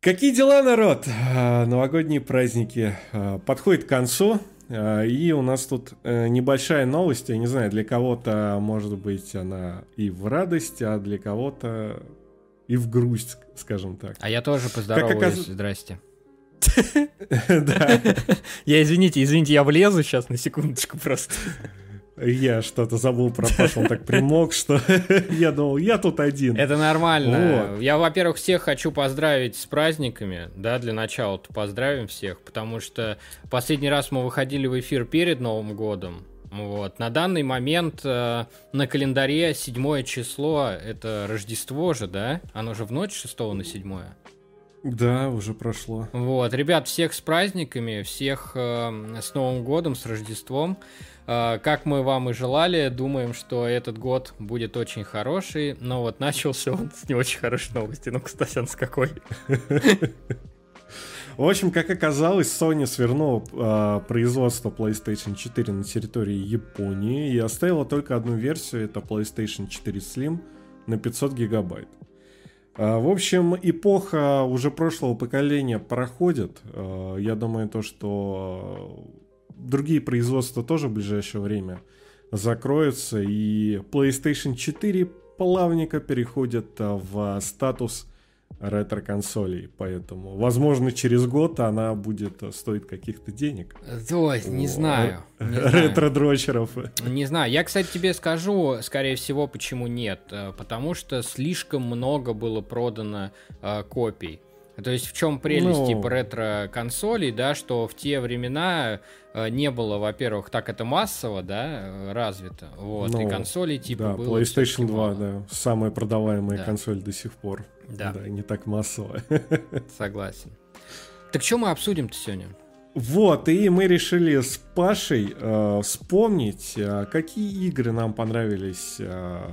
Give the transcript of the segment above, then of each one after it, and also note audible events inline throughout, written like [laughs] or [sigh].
Какие дела, народ? А, новогодние праздники а, подходят к концу. А, и у нас тут э, небольшая новость. Я не знаю, для кого-то, может быть, она и в радость, а для кого-то и в грусть, скажем так. А я тоже поздороваюсь. Здрасте. [laughs] Да. [laughs] Я, извините, извините, я влезу сейчас на секундочку просто. Я что-то забыл про Пашу, он так примог, что [laughs] я думал, я тут один. Это нормально. Вот. Я, во-первых, всех хочу поздравить с праздниками, да, для начала -то поздравим всех, потому что последний раз мы выходили в эфир перед Новым годом, вот. На данный момент э, на календаре седьмое число, это Рождество же, да? Оно же в ночь 6 на 7. Да, уже прошло. Вот, ребят, всех с праздниками, всех э, с Новым годом, с Рождеством. Э, как мы вам и желали, думаем, что этот год будет очень хороший, но вот начался он с не очень хорошей новости. Ну, кстати, он с какой? В общем, как оказалось, Sony свернула э, производство PlayStation 4 на территории Японии и оставила только одну версию, это PlayStation 4 Slim на 500 гигабайт. А, в общем, эпоха уже прошлого поколения проходит. А, я думаю, то, что другие производства тоже в ближайшее время закроются, и PlayStation 4 плавненько переходит а, в статус ретро-консолей, поэтому, возможно, через год она будет э, стоить каких-то денег. Ой, не [laughs] знаю. Ретро-дрочеров. Не знаю. Я, кстати, тебе скажу, скорее всего, почему нет. Э, потому что слишком много было продано э, копий. То есть в чем прелесть ну... типа ретро-консолей, да, что в те времена э, не было, во-первых, так это массово, да, э, развито, вот, ну, и консоли типа да, было PlayStation 2, мало. да, самая продаваемая да. консоль до сих пор. Да. Да, не так массовая. [laughs] Согласен. Так что мы обсудим-то сегодня? Вот, и мы решили с Пашей э, вспомнить, э, какие игры нам понравились э,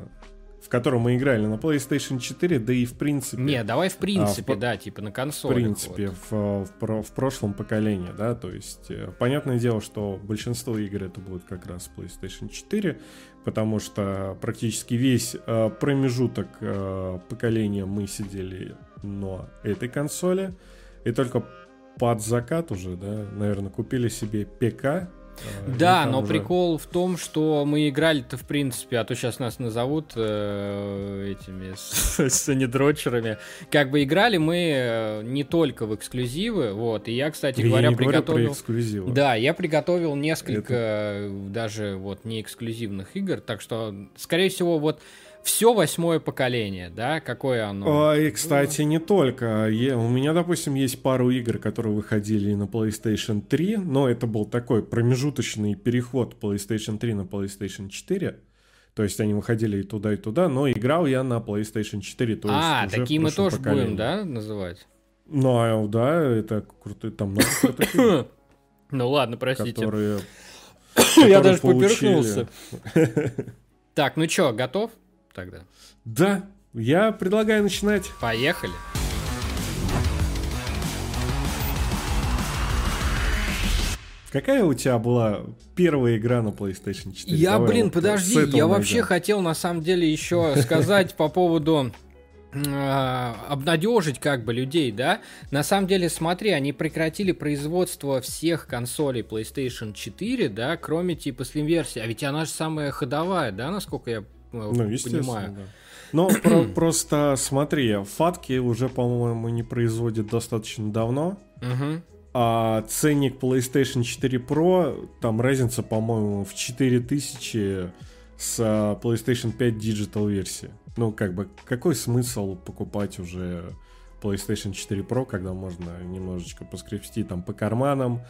в котором мы играли на PlayStation 4, да и в принципе... Не, давай в принципе, а, в, да, типа на консоли. В принципе, вот. в, в, в прошлом поколении, да, то есть э, понятное дело, что большинство игр это будет как раз PlayStation 4, потому что практически весь э, промежуток э, поколения мы сидели на этой консоли, и только под закат уже, да, наверное, купили себе ПК, да, но уже... прикол в том, что мы играли-то в принципе, а то сейчас нас назовут э, этими санидрочерами. [laughs] Как бы играли мы э, не только в эксклюзивы, вот. И я, кстати я говоря, приготовил. Про да, я приготовил несколько Это... даже вот не эксклюзивных игр, так что, скорее всего, вот все восьмое поколение, да, какое оно? А, и, кстати, не только. Я, у меня, допустим, есть пару игр, которые выходили на PlayStation 3, но это был такой промежуточный переход PlayStation 3 на PlayStation 4. То есть они выходили и туда, и туда, но играл я на PlayStation 4. То а, есть такие мы тоже поколении. будем, да, называть? Ну, а, да, это крутые, там много крутых [coughs] Ну ладно, простите. Которые, [coughs] Я даже поперхнулся. [laughs] Так, ну что, готов? Тогда? Да, я предлагаю начинать. Поехали. Какая у тебя была первая игра на PlayStation 4? Я, Давай блин, вот подожди, я вообще хотел на самом деле еще [laughs] сказать по поводу а, обнадежить как бы людей, да. На самом деле, смотри, они прекратили производство всех консолей PlayStation 4, да, кроме типа Slim версии. А ведь она же самая ходовая, да, насколько я ну, понимаю. Да. Но про [clears throat] просто смотри, фатки уже, по-моему, не производят достаточно давно. Угу. А ценник PlayStation 4 Pro, там разница, по-моему, в 4000 с а, PlayStation 5 Digital версии. Ну, как бы, какой смысл покупать уже PlayStation 4 Pro, когда можно немножечко поскрести там по карманам, э,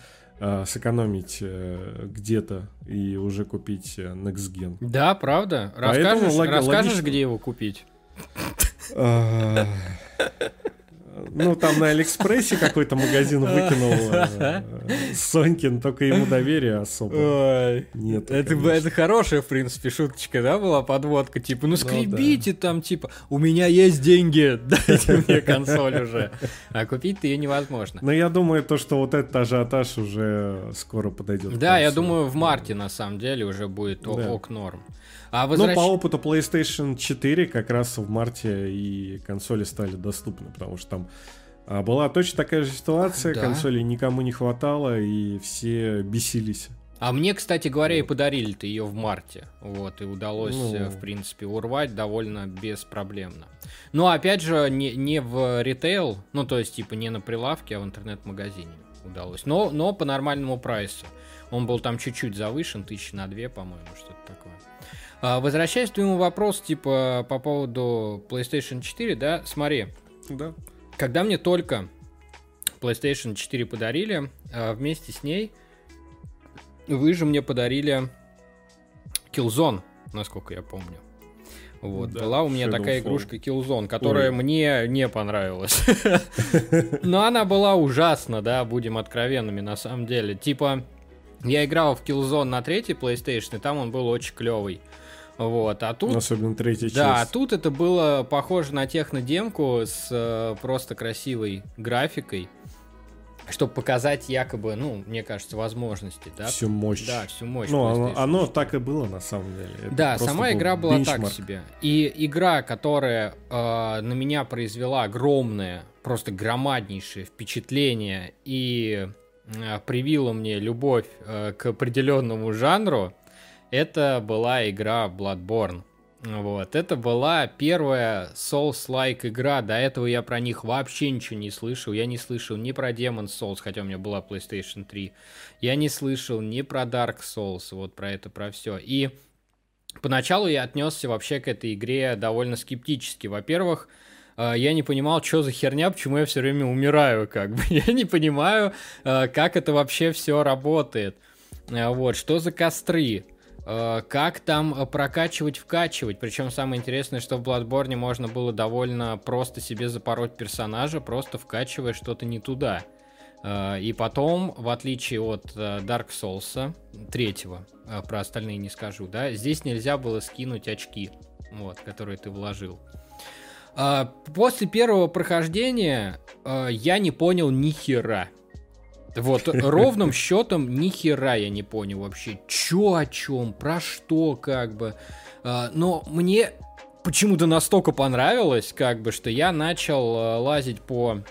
сэкономить э, где-то и уже купить э, Next Gen. Да, правда? Расскажешь, лог- расскажешь логично... где его купить? Ну, там на Алиэкспрессе какой-то магазин выкинул э, [laughs] Сонькин, только ему доверия особо Ой, нет. Это, это хорошая, в принципе, шуточка, да, была подводка, типа, ну, ну скребите ну, да. там, типа, у меня есть деньги, [laughs] дайте мне консоль уже. А купить-то ее невозможно. Но я думаю, то, что вот этот ажиотаж уже скоро подойдет. Да, я думаю, в марте, на самом деле, уже будет да. ок норм. А возвращ... Ну, по опыту PlayStation 4 как раз в марте и консоли стали доступны, потому что там А была точно такая же ситуация, да. консоли никому не хватало, и все бесились. А мне, кстати говоря, вот. и подарили-то ее в марте. Вот, и удалось, ну... Э, в принципе, урвать довольно беспроблемно. Но опять же, не, не в ритейл, ну, то есть, типа, не на прилавке, а в интернет-магазине удалось. Но, но по нормальному прайсу. Он был там чуть-чуть завышен, тысячи на две, по-моему, что-то такое. А, возвращаясь к твоему вопросу, типа, по поводу PlayStation 4, да, смотри. Да. Когда мне только PlayStation 4 подарили, а, вместе с ней вы же мне подарили Killzone, насколько я помню. Вот, да, была у меня Shadowfall. такая игрушка Killzone, которая Ой. мне не понравилась. [laughs] Но она была ужасна, да, будем откровенными на самом деле. Типа, я играл в Killzone на третьей PlayStation, и там он был очень клевый. Вот, а тут... Особенно третья часть. Да, а тут это было похоже на технодемку с э, просто красивой графикой чтобы показать якобы, ну, мне кажется, возможности, да? Всю мощь. Да, всю мощь. Ну, оно, оно так и было на самом деле. Это да, сама игра была бенчмарк. так себе. И игра, которая э, на меня произвела огромное, просто громаднейшее впечатление и э, привила мне любовь э, к определенному жанру, это была игра Bloodborne. Вот, это была первая Souls-like игра. До этого я про них вообще ничего не слышал. Я не слышал ни про Demon's Souls, хотя у меня была PlayStation 3. Я не слышал ни про Dark Souls, вот про это, про все. И поначалу я отнесся вообще к этой игре довольно скептически. Во-первых, э, я не понимал, что за херня, почему я все время умираю, как бы. [laughs] Я не понимаю, э, как это вообще все работает. Э, вот, что за костры? Э, как там э, прокачивать, вкачивать. Причем самое интересное, что в Bloodborne можно было довольно просто себе запороть персонажа, просто вкачивая что-то не туда. Э, и потом, в отличие от Dark Souls третьего, про остальные не скажу, да, здесь нельзя было скинуть очки, вот, которые ты вложил. После первого прохождения я не понял ни хера. Вот, [laughs] ровным счетом ни хера я не понял вообще, чё о чем, про что, как бы. А, но мне почему-то настолько понравилось, как бы, что я начал а, лазить по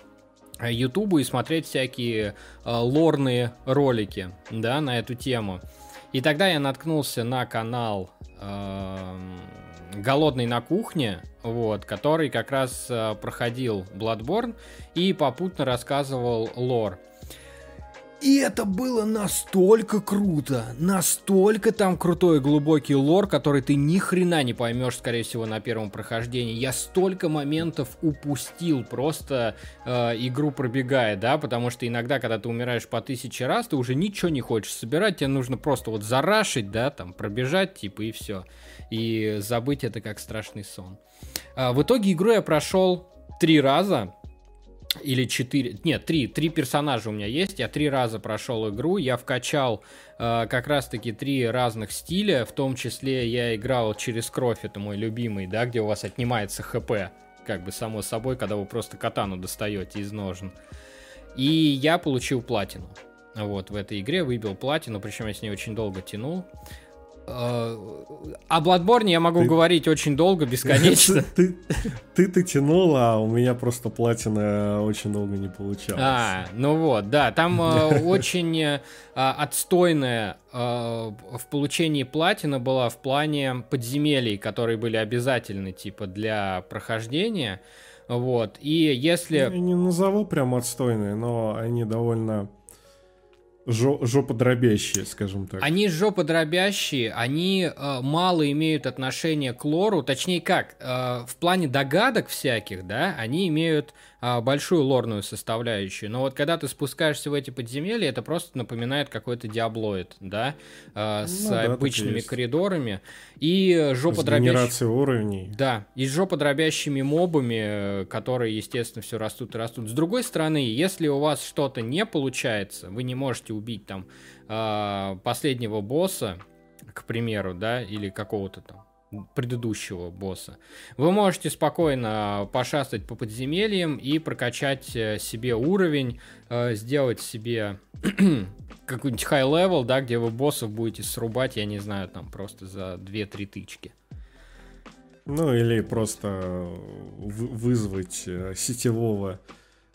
Ютубу и смотреть всякие а, лорные ролики, да, на эту тему. И тогда я наткнулся на канал Голодный на кухне, вот, который как раз проходил Bloodborne и попутно рассказывал лор. И это было настолько круто, настолько там крутой глубокий лор, который ты ни хрена не поймешь, скорее всего, на первом прохождении. Я столько моментов упустил, просто э, игру пробегая, да, потому что иногда, когда ты умираешь по тысяче раз, ты уже ничего не хочешь собирать, тебе нужно просто вот зарашить, да, там, пробежать, типа, и все. И забыть это как страшный сон. А, в итоге игру я прошел три раза, или четыре, нет, три, три персонажа у меня есть, я три раза прошел игру, я вкачал э, как раз-таки три разных стиля, в том числе я играл через кровь, это мой любимый, да, где у вас отнимается хп, как бы само собой, когда вы просто катану достаете из ножен. И я получил платину. Вот, в этой игре выбил платину, причем я с ней очень долго тянул. Э, о Bloodborne я могу ты... говорить очень долго, [laughs] бесконечно. Ты, ты, ты тянул, а у меня просто платина очень долго не получалось. А, ну вот, да, там э, [laughs] очень э, отстойная в получении платина была в плане подземелий, которые были обязательны, типа, для прохождения. Вот, и если... Я не назову прям отстойные, но они довольно жоподробящие, скажем так. Они жоподробящие, они э, мало имеют отношения к лору, точнее как, э, в плане догадок всяких, да, они имеют большую лорную составляющую, но вот когда ты спускаешься в эти подземелья, это просто напоминает какой-то диаблоид, да, э, с ну, да, обычными коридорами и жоподробящими... уровней. Да, и с жоподробящими мобами, которые, естественно, все растут и растут. С другой стороны, если у вас что-то не получается, вы не можете убить там э, последнего босса, к примеру, да, или какого-то там предыдущего босса. Вы можете спокойно пошастать по подземельям и прокачать э, себе уровень, э, сделать себе [clears throat] какой-нибудь high-level, да, где вы боссов будете срубать, я не знаю, там просто за 2-3 тычки. Ну или просто вызвать э, сетевого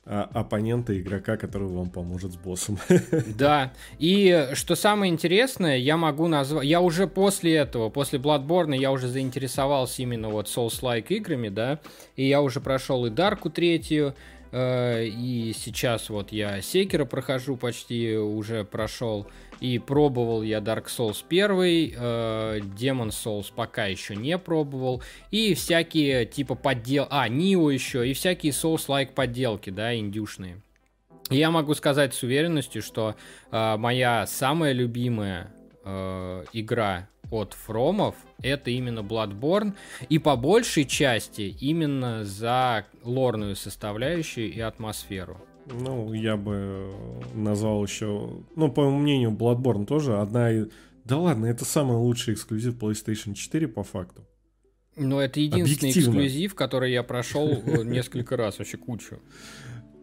оппонента, игрока, который вам поможет с боссом. [laughs] Да, и что самое интересное, я могу назвать... Я уже после этого, после Bloodborne, я уже заинтересовался именно вот Souls-like играми, да, и я уже прошел и Дарку третью, э, и сейчас вот я Секера прохожу почти, уже прошел, и пробовал я Dark Souls 1, э, Demon Souls пока еще не пробовал. И всякие типа поддел... А, Нио еще. И всякие Souls-like подделки, да, индюшные. я могу сказать с уверенностью, что э, моя самая любимая э, игра от Фромов это именно Bloodborne. И по большей части именно за лорную составляющую и атмосферу. Ну, я бы назвал еще... Ну, по моему мнению, Bloodborne тоже одна из... Да ладно, это самый лучший эксклюзив PlayStation 4 по факту. Ну, это единственный эксклюзив, который я прошел э, несколько раз, вообще кучу.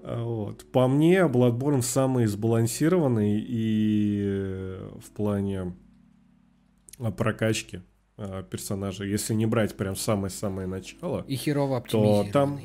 А, вот. По мне, Bloodborne самый сбалансированный и э, в плане а, прокачки а, персонажей. Если не брать прям самое-самое начало, и херово то там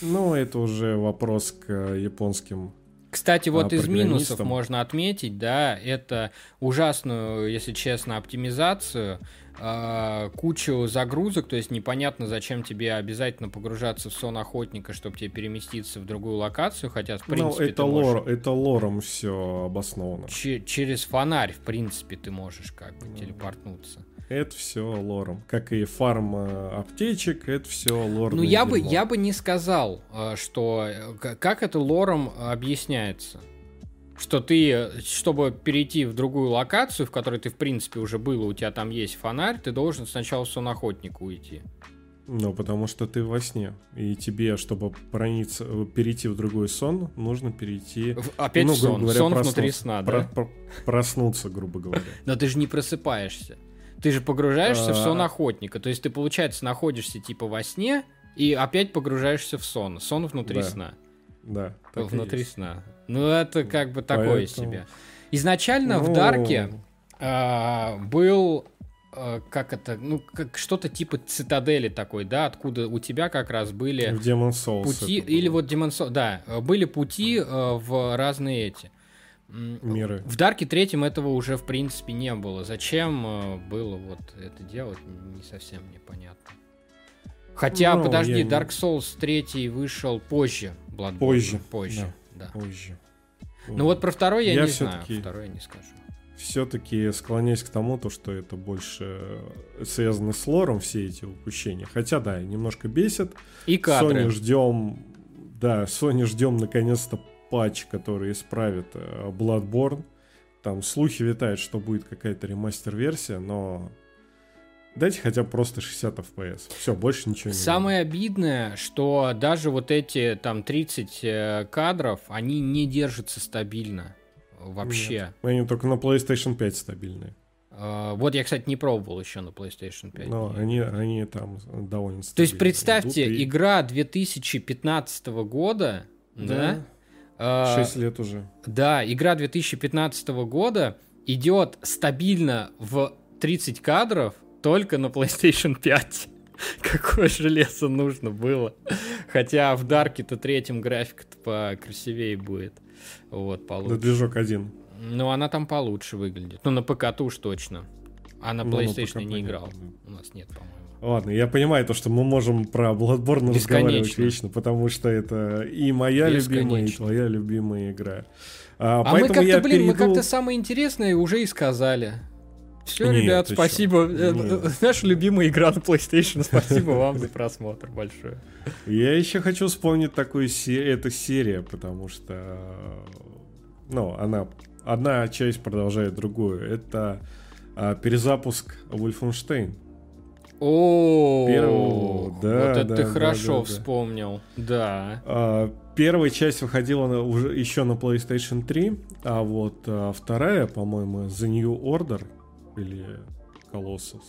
ну, это уже вопрос к японским кстати, вот а, из минусов можно отметить, да, это ужасную, если честно, оптимизацию, э, кучу загрузок, то есть непонятно, зачем тебе обязательно погружаться в сон охотника, чтобы тебе переместиться в другую локацию, хотя, в ну, принципе, ну, это, лор, можешь... это лором все обосновано. Ч- через фонарь, в принципе, ты можешь как бы телепортнуться это все лором. Как и фарм аптечек, это все лором. Ну, я бы, я бы не сказал, э, что... Э, как это лором объясняется? Что ты, чтобы перейти в другую локацию, в которой ты, в принципе, уже был, у тебя там есть фонарь, ты должен сначала в сон охотника уйти. Ну, потому что ты во сне. И тебе, чтобы прониться, перейти в другой сон, нужно перейти... Опять ну, сон. Говоря, сон внутри сна, да? Про, проснуться, грубо говоря. [laughs] Но ты же не просыпаешься. Ты же погружаешься в сон а. охотника. То есть ты, получается, находишься типа во сне и опять погружаешься в сон. Сон внутри сна. Да. Внутри сна. Ну, это как бы такое себе. Изначально в Дарке а, был а, как это, ну, как что-то типа цитадели такой, да, откуда у тебя как раз были в Demon Souls пути, или вот Demon Souls, да, были пути в разные эти миры. В Дарке третьем этого уже, в принципе, не было. Зачем э, было вот это делать, не совсем непонятно. Хотя, ну, подожди, Dark Souls 3 вышел позже Bloodborne. Позже. Позже, да. да. Позже. Ну вот про второй я, я не знаю, второй я не скажу. Все-таки склоняюсь к тому, то, что это больше связано с лором, все эти упущения. Хотя, да, немножко бесит. И кадры. Sony ждем, да, Sony ждем наконец-то патч, который исправит э, Bloodborne. Там слухи витают, что будет какая-то ремастер-версия, но Дайте хотя бы просто 60 FPS. Все, больше ничего не Самое надо. обидное, что даже вот эти там 30 э, кадров, они не держатся стабильно вообще. Нет, они только на PlayStation 5 стабильные. Uh, вот я, кстати, не пробовал еще на PlayStation 5. Но они, они там довольно стабильные. То есть представьте, и... игра 2015 года, да, да 6 а, лет уже. Да, игра 2015 года идет стабильно в 30 кадров только на PlayStation 5. [laughs] Какое железо нужно было. Хотя в Дарке-то третьем графика-то покрасивее будет. Вот, получше. Да движок один. Ну, она там получше выглядит. Ну, на ПК-то уж точно. А на PlayStation ну, не играл. У нас нет, по-моему. Ладно, я понимаю то, что мы можем про Bloodborne разговаривать вечно, потому что это и моя любимая, и твоя любимая игра. А, а мы как-то, блин, перейду... мы как-то самое интересное уже и сказали. Все, нет, ребят, спасибо. Э, нет. Наша любимая игра на PlayStation. Спасибо вам за просмотр большое. Я еще хочу вспомнить такую серию, эту серию, потому что, ну, она одна часть продолжает другую. Это а, перезапуск Wolfenstein. О, да, вот это ты хорошо вспомнил, да. А, первая часть выходила уже еще на PlayStation 3, а вот а, вторая, по-моему, The New Order или Colossus.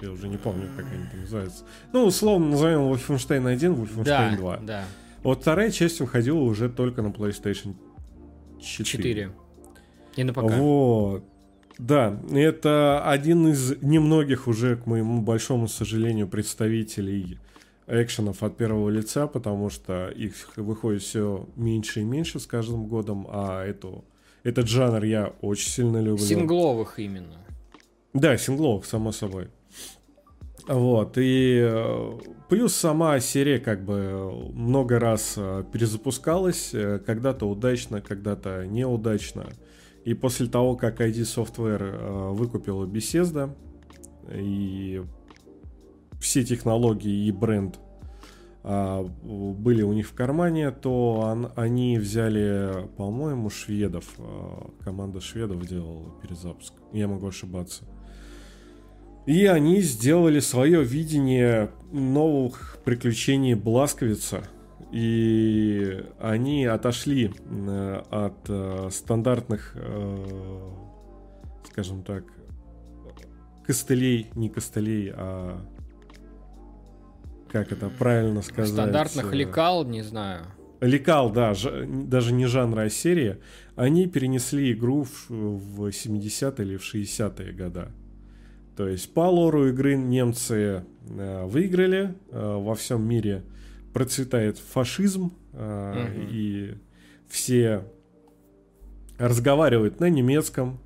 Я уже не помню, как они там называются. Ну, условно назовем Wolfenstein 1, Wolfenstein да, 2. Да. Вот вторая часть выходила уже только на PlayStation 4. 4. И на ПК. Вот. Да, это один из немногих уже, к моему большому сожалению, представителей экшенов от первого лица, потому что их выходит все меньше и меньше с каждым годом, а эту, этот жанр я очень сильно люблю. Сингловых именно. Да, сингловых, само собой. Вот, и э, плюс сама серия как бы много раз э, перезапускалась, э, когда-то удачно, когда-то неудачно. И после того, как ID Software выкупила Bethesda, и все технологии и бренд были у них в кармане, то они взяли, по-моему, шведов. Команда шведов делала перезапуск. Я могу ошибаться. И они сделали свое видение новых приключений Бласковица. И они отошли э, от э, стандартных, э, скажем так, костылей, не костылей, а как это правильно сказать? Стандартных лекал, не знаю. Лекал, да, ж, даже не жанра, а серия. Они перенесли игру в, в 70-е или в 60-е годы. То есть по лору игры немцы э, выиграли, э, во всем мире процветает фашизм, э, угу. и все разговаривают на немецком,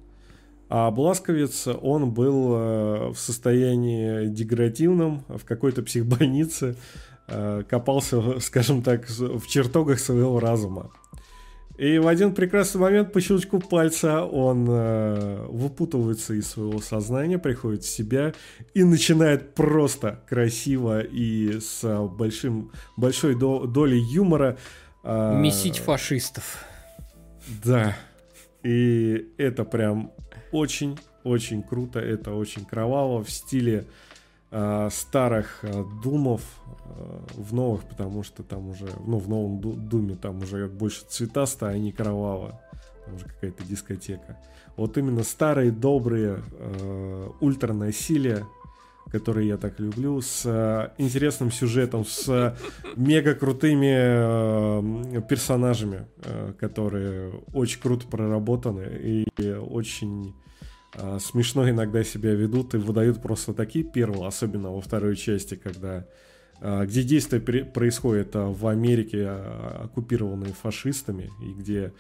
а Бласковец, он был э, в состоянии деградивном, в какой-то психбольнице, э, копался, скажем так, в чертогах своего разума. И в один прекрасный момент по щелчку пальца он э, выпутывается из своего сознания, приходит в себя и начинает просто красиво и с большим, большой до, долей юмора... Э, Месить фашистов. Да. И это прям очень-очень круто, это очень кроваво в стиле э, старых э, думов э, в новых, потому что там уже, ну, в новом думе там уже больше цветасто, а не кроваво. Там уже какая-то дискотека. Вот именно старые, добрые, э, ультранасилие, которые я так люблю, с э, интересным сюжетом, с мега крутыми э, персонажами, э, которые очень круто проработаны и очень э, смешно иногда себя ведут и выдают просто такие перлы, особенно во второй части, когда э, где действие происходит э, в Америке, оккупированной фашистами, и где,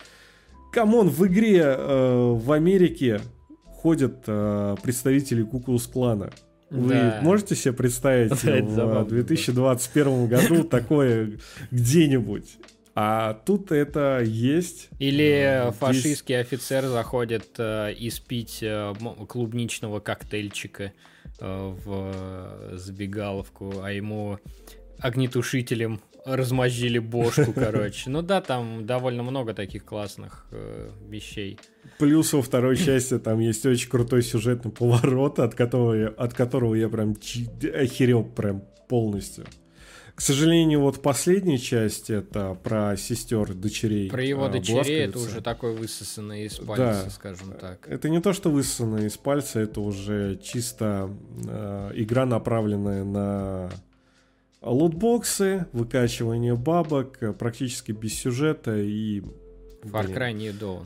come on, в игре в Америке ходят представители Куклус-клана. Вы да. можете себе представить [laughs] в 2021 году такое где-нибудь? А тут это есть. Или Здесь... фашистский офицер заходит э, испить э, клубничного коктейльчика э, в забегаловку, а ему огнетушителем размозжили бошку, [laughs] короче. Ну да, там довольно много таких классных э, вещей. Плюс во второй [laughs] части там есть очень крутой сюжетный поворот, от которого я, от которого я прям охерел прям полностью. К сожалению, вот последняя часть это про сестер дочерей. Про его э, дочерей это уже такой высосанный из пальца, да. скажем так. Это не то, что высосанный из пальца, это уже чисто э, игра, направленная на лутбоксы, выкачивание бабок, э, практически без сюжета и... Far Cry New Dawn.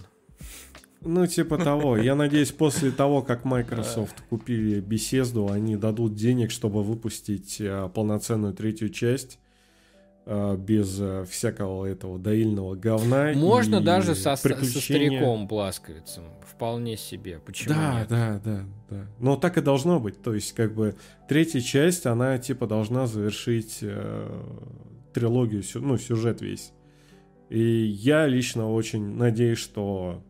Ну, типа того. Я надеюсь, после того, как Microsoft купили Bethesda, они дадут денег, чтобы выпустить э, полноценную третью часть э, без э, всякого этого доильного говна. Можно даже со, со стариком Бласковицем. Вполне себе. Почему да, нет? Да, да, да. Но так и должно быть. То есть, как бы, третья часть, она, типа, должна завершить э, трилогию, ну, сюжет весь. И я лично очень надеюсь, что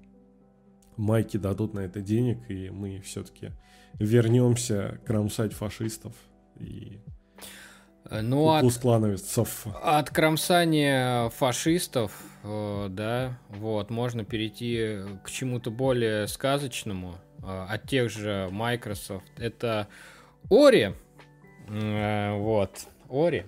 майки дадут на это денег, и мы все-таки вернемся кромсать фашистов и э, ну, от, клановицев. От кромсания фашистов, э, да, вот, можно перейти к чему-то более сказочному э, от тех же Microsoft. Это Ори, вот, Ори.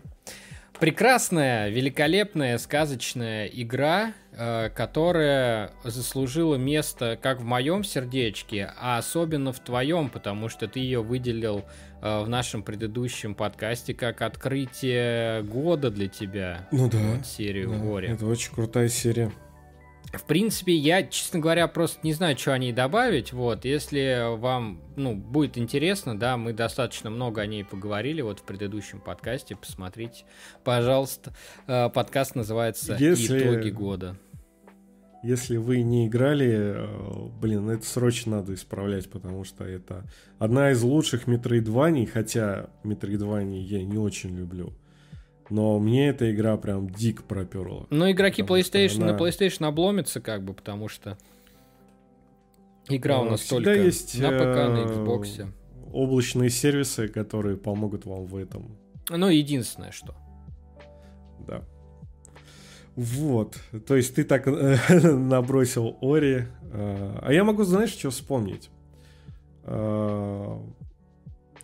Прекрасная, великолепная, сказочная игра, которая заслужила место как в моем сердечке, а особенно в твоем, потому что ты ее выделил э, в нашем предыдущем подкасте как открытие года для тебя. Ну да. Вот, серию да, горе. Это очень крутая серия. в принципе, я, честно говоря, просто не знаю, что о ней добавить. Вот, если вам, ну, будет интересно, да, мы достаточно много о ней поговорили вот в предыдущем подкасте. Посмотрите, пожалуйста. Э, подкаст называется если... «Итоги года». Если вы не играли, э, блин, это срочно надо исправлять, потому что это одна из лучших метроидваний, хотя метроидваний я не очень люблю. Но мне эта игра прям дик проперла. Но игроки PlayStation она... на PlayStation обломятся, как бы, потому что игра у нас только есть, на ПК, на э, Xbox. Облачные сервисы, которые помогут вам в этом. Ну, единственное, что. Да. Вот. То есть ты так э, [laughs] набросил Ори. А я могу, знаешь, что вспомнить?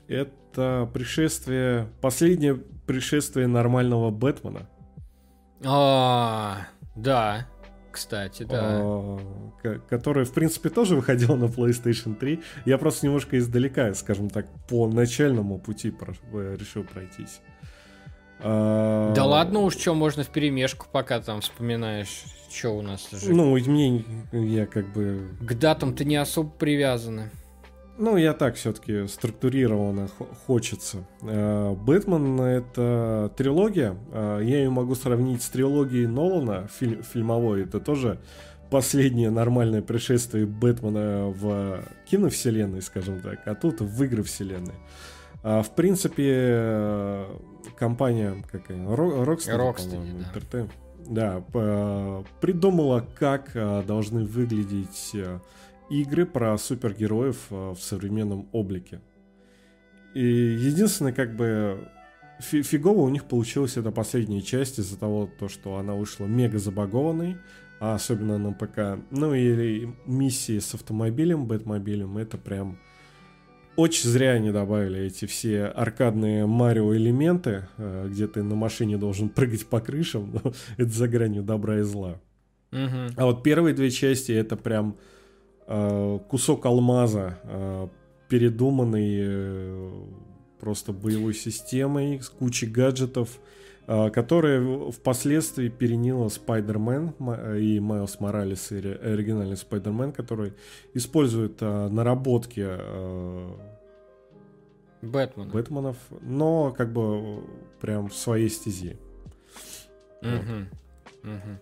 Это пришествие, последнее пришествие нормального Бэтмена. А, да, кстати, да. А, который, в принципе, тоже выходил на PlayStation 3. Я просто немножко издалека, скажем так, по начальному пути э, решил пройтись. А... Да ладно уж, что можно в перемешку, пока там вспоминаешь, что у нас же. Ну, мне я как бы. К датам-то не особо привязаны. Ну, я так все-таки структурированно хочется. Э, Бэтмен это трилогия. Э, я ее могу сравнить с трилогией Нолана фильм, фильмовой. Это тоже последнее нормальное пришествие Бэтмена в киновселенной, скажем так, а тут в игры вселенной. А, в принципе, э, компания какая? Rockstar, Rocksteady, да. да, придумала, как должны выглядеть игры про супергероев э, в современном облике. И единственное, как бы фигово у них получилась эта последняя часть из-за того, то, что она вышла мега забагованной, а особенно на ПК. Ну и миссии с автомобилем, Бэтмобилем, это прям очень зря они добавили эти все аркадные Марио элементы, э, где ты на машине должен [laughs] прыгать по крышам, но [laughs] это за гранью добра и зла. Угу. А вот первые две части это прям Э, кусок алмаза, э, передуманный э, просто боевой системой с кучей гаджетов, которая впоследствии переняла Спайдермен и Майлз Моралес, и оригинальный Спайдермен, который использует наработки Бэтмена. Бэтменов, но как бы прям в своей стези. Угу. Вот. Угу.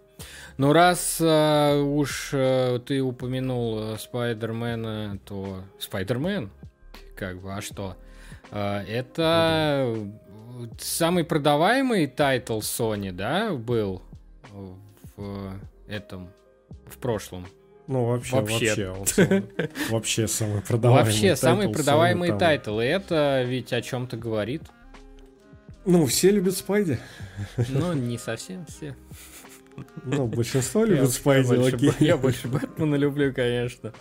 Ну, раз э, уж э, ты упомянул э, Spider-Man а, то Spider-Man, как бы, а что? Э, это самый продаваемый title Sony, да, был в этом, в прошлом. Ну, вообще, вообще, вообще, вообще самый продаваемый Вообще, самый продаваемый title, и это ведь о чем-то говорит. Ну, все любят Спайди. Ну, не совсем все. Ну, большинство любит Спайди, окей. Я больше Бэтмена люблю, конечно.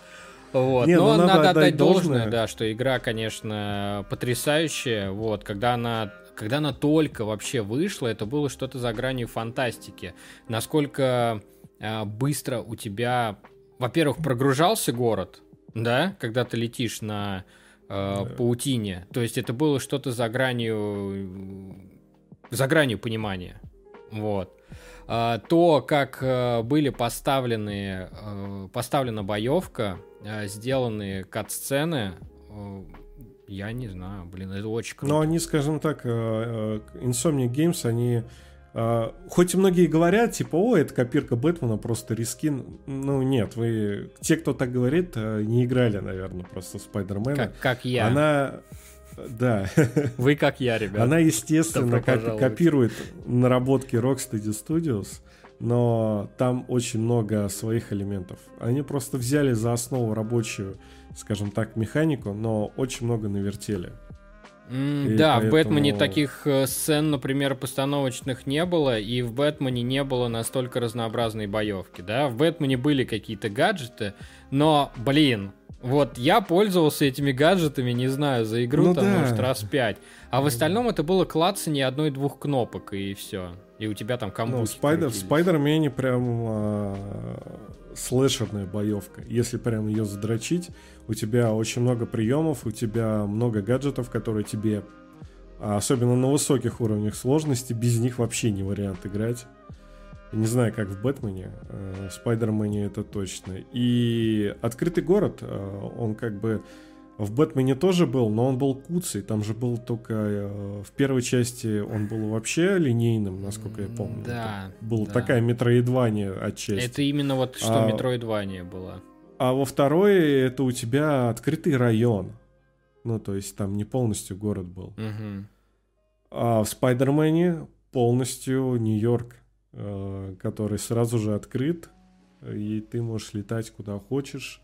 Вот. Не, Но ну, надо, надо отдать должное, должное, да, что игра, конечно, потрясающая. Вот, когда она, когда она только вообще вышла, это было что-то за гранью фантастики. Насколько э, быстро у тебя, во-первых, прогружался город, да, когда ты летишь на э, паутине. То есть это было что-то за гранью, за гранью понимания. Вот. А, то, как э, были поставлены, э, поставлена боевка, э, сделаны кат-сцены, я не знаю, блин, это очень круто. Но они, скажем так, Insomniac Games, они Хоть и многие говорят, типа, о, это копирка Бэтмена, просто рискин. Ну, нет, вы, те, кто так говорит, не играли, наверное, просто Спайдермена. Как, как я. Она, да. Вы как я, ребят. Она, естественно, копирует наработки Rocksteady Studios, но там очень много своих элементов. Они просто взяли за основу рабочую, скажем так, механику, но очень много навертели. Mm, да, поэтому... в Бэтмене таких э, сцен, например, постановочных не было, и в Бэтмене не было настолько разнообразной боевки, да. В Бэтмене были какие-то гаджеты, но, блин, вот я пользовался этими гаджетами, не знаю, за игру ну, там, да. может, раз пять. А в остальном это было клацание одной-двух кнопок, и все. И у тебя там камбуки. Ну, Спайдер, в Спайдермене прям а, слэшерная боевка. Если прям ее задрочить, у тебя очень много приемов, у тебя много гаджетов, которые тебе, особенно на высоких уровнях сложности, без них вообще не вариант играть. Не знаю, как в Бэтмене, э, в Спайдермене это точно. И открытый город, э, он как бы в Бэтмене тоже был, но он был куцый. Там же был только э, в первой части он был вообще линейным, насколько я помню. Да. Был да. такая метроидвания отчасти. Это именно вот что а, метроидвания было. А во второй это у тебя открытый район. Ну, то есть там не полностью город был. Угу. А в Спайдермене полностью Нью-Йорк. Э, который сразу же открыт, и ты можешь летать куда хочешь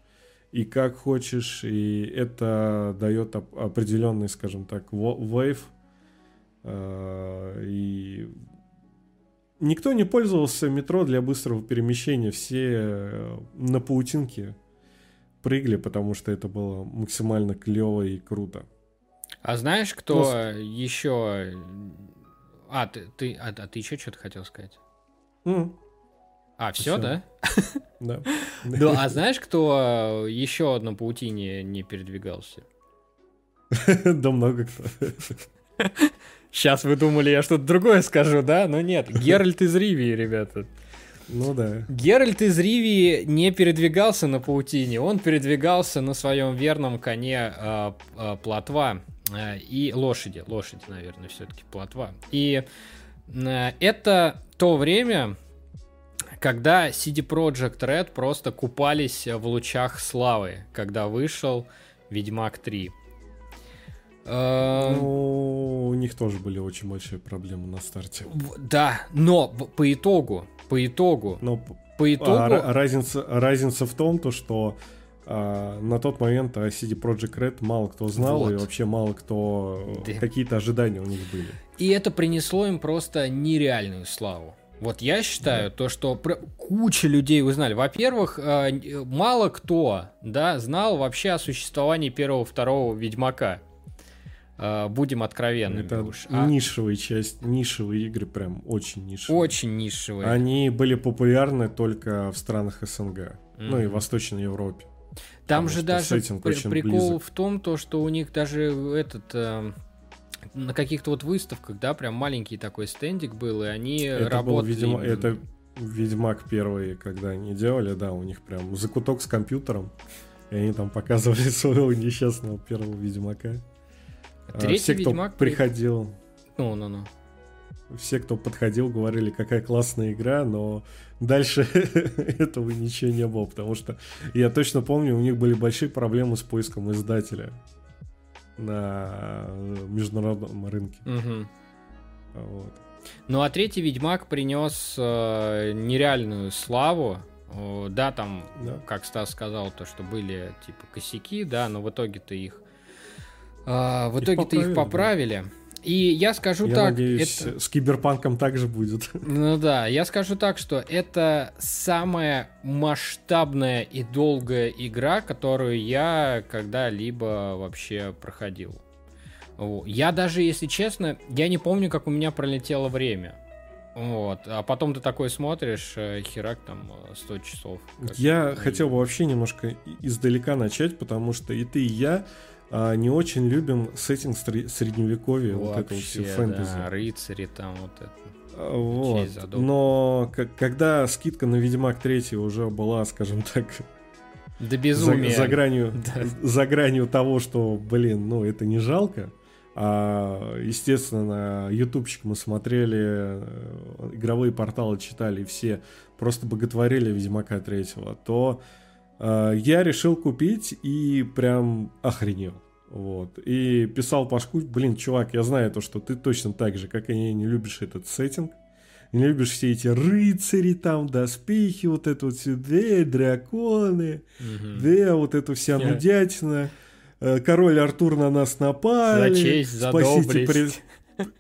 и как хочешь, и это дает определенный, скажем так, вейв. Э, и никто не пользовался метро для быстрого перемещения, все э, на паутинке прыгали, потому что это было максимально клево и круто. А знаешь, кто Просто... еще... А, ты, ты, а, а ты еще что-то хотел сказать? Mm. А, все, да? Да. [laughs] Ну, а знаешь, кто еще на паутине не передвигался? [laughs] Да много кто. [laughs] Сейчас вы думали, я что-то другое скажу, да? Но нет, Геральт из Ривии, ребята. Ну да. Геральт из Ривии не передвигался на паутине, он передвигался на своем верном коне э, э, плотва э, и лошади. Лошади, наверное, все-таки плотва. И э, это то время, когда CD Projekt Red просто купались в лучах славы, когда вышел Ведьмак 3. Эм, ну, у них тоже были очень большие проблемы на старте. Да, но по итогу, по итогу, но по итогу... А, разница, разница в том, то, что а, на тот момент о CD Projekt Red мало кто знал, вот. и вообще мало кто... Да. Какие-то ожидания у них были. И это принесло им просто нереальную славу. Вот я считаю, да. то, что куча людей узнали. Во-первых, э, мало кто, да, знал вообще о существовании первого, второго Ведьмака. Э, будем откровенными Это уж. А... нишевая часть, нишевые игры прям очень нишевые. Очень нишевые. Они были популярны только в странах СНГ, mm-hmm. ну и в Восточной Европе. Там же даже при- прикол близок. в том, то, что у них даже этот э, на каких-то вот выставках, да, прям маленький такой стендик был, и они это работали. Был, видимо, это Ведьмак первый, когда они делали, да, у них прям закуток с компьютером, и они там показывали [laughs] своего несчастного первого Ведьмака. А третий Все, кто Ведьмак приходил... Ну, ну, ну. Все, кто подходил, говорили, какая классная игра, но дальше [laughs] этого ничего не было, потому что я точно помню, у них были большие проблемы с поиском издателя на международном рынке. Угу. Вот. Ну а третий Ведьмак принес э, нереальную славу. Да, там, да. как Стас сказал, то, что были типа косяки, да, но в итоге-то их э, в итоге-то их поправили. Да. И я скажу я так... надеюсь, это... с киберпанком также будет. Ну да, я скажу так, что это самая масштабная и долгая игра, которую я когда-либо вообще проходил. Я даже, если честно, я не помню, как у меня пролетело время. Вот. А потом ты такой смотришь, э, херак там 100 э, часов. Я и... хотел бы вообще немножко издалека начать, потому что и ты, и я а, не очень любим сеттинг средневековья, Вообще, вот это вот все фэнтези. Да, рыцари там вот это. А, вот. Но когда скидка на Ведьмак 3 уже была, скажем так, до безумия. За, за, гранью, да. за гранью того, что, блин, ну это не жалко. А, естественно, на ютубчик мы смотрели, игровые порталы читали, и все просто боготворили Ведьмака третьего, то я решил купить и прям охренел. Вот. И писал Пашку, блин, чувак, я знаю то, что ты точно так же, как и я, не любишь этот сеттинг. Не любишь все эти рыцари там, доспехи, вот это вот да, драконы, угу. да, вот эту вся нудятина. Э, король Артур на нас напали. За честь, за спасите, при...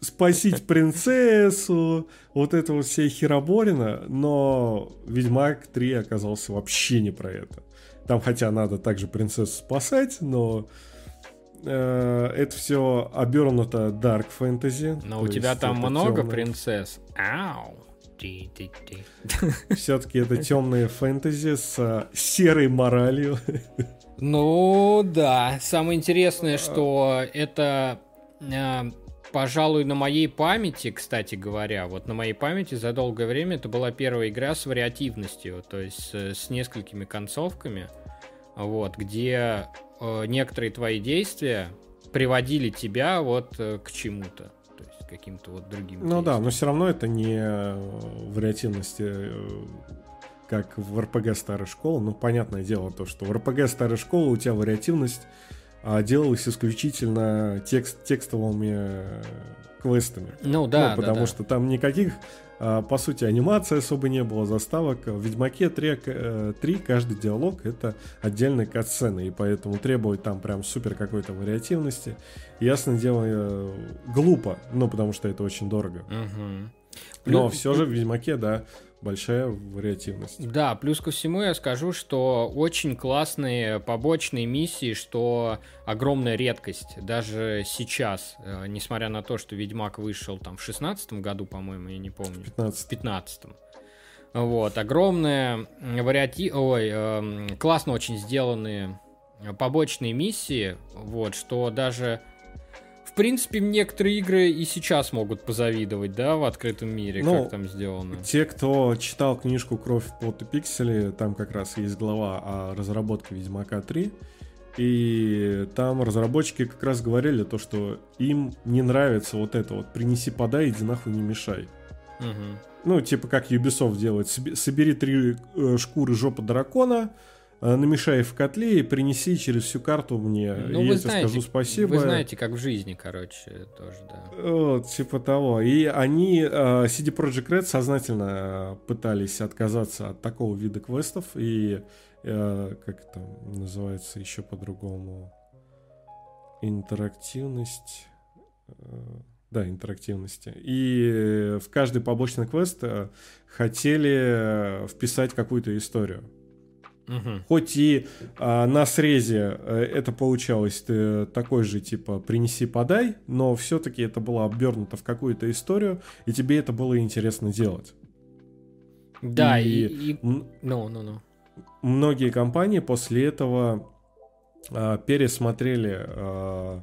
спасить принцессу, вот это вот вся хероборина, но Ведьмак 3 оказался вообще не про это. Там хотя надо также принцессу спасать, но э, это все обернуто dark fantasy. Но у тебя там много темное. принцесс. Ау. [laughs] Все-таки это темные фэнтези с э, серой моралью. Ну да, самое интересное, что это э, пожалуй, на моей памяти, кстати говоря, вот на моей памяти за долгое время это была первая игра с вариативностью, то есть с, несколькими концовками, вот, где э, некоторые твои действия приводили тебя вот э, к чему-то, то есть каким-то вот другим. Ну действиям. да, но все равно это не вариативность э, как в РПГ старой школы. Ну, понятное дело, то, что в РПГ старой школы у тебя вариативность а, делалась исключительно текст, текстовыми э, квестами. Ну да. Ну, потому да, что там никаких, а, по сути, анимации особо не было, заставок. В Ведьмаке 3, 3 э, каждый диалог это отдельная катсцена, и поэтому требовать там прям супер какой-то вариативности, ясно дело, э, глупо, ну, потому что это очень дорого. Угу. Но все же в Ведьмаке, да, большая вариативность. Да, плюс ко всему я скажу, что очень классные побочные миссии, что огромная редкость даже сейчас, э, несмотря на то, что Ведьмак вышел там в шестнадцатом году, по-моему, я не помню. В пятнадцатом. Вот, огромные вариати... Ой, э, классно очень сделанные побочные миссии, вот, что даже принципе, некоторые игры и сейчас могут позавидовать, да, в открытом мире, ну, как там сделано. Те, кто читал книжку «Кровь, пот и пиксели», там как раз есть глава о разработке Ведьмака 3, и там разработчики как раз говорили то, что им не нравится вот это вот «принеси, подай, иди нахуй не мешай». Угу. Ну, типа как Ubisoft делает. Собери три э, шкуры жопа дракона, намешай в котле и принеси через всю карту мне. Ну, и я тебе скажу спасибо. Вы знаете, как в жизни, короче, тоже, да. Вот, типа того. И они, э, CD Projekt Red, сознательно пытались отказаться от такого вида квестов. И э, как это называется еще по-другому? Интерактивность. Да, интерактивности. И в каждый побочный квест хотели вписать какую-то историю. Угу. Хоть и а, на срезе э, это получалось ты, такой же типа принеси-подай, но все-таки это было обернуто в какую-то историю, и тебе это было интересно делать. Да, и... и... Ну, ну, ну. Многие компании после этого а, пересмотрели а,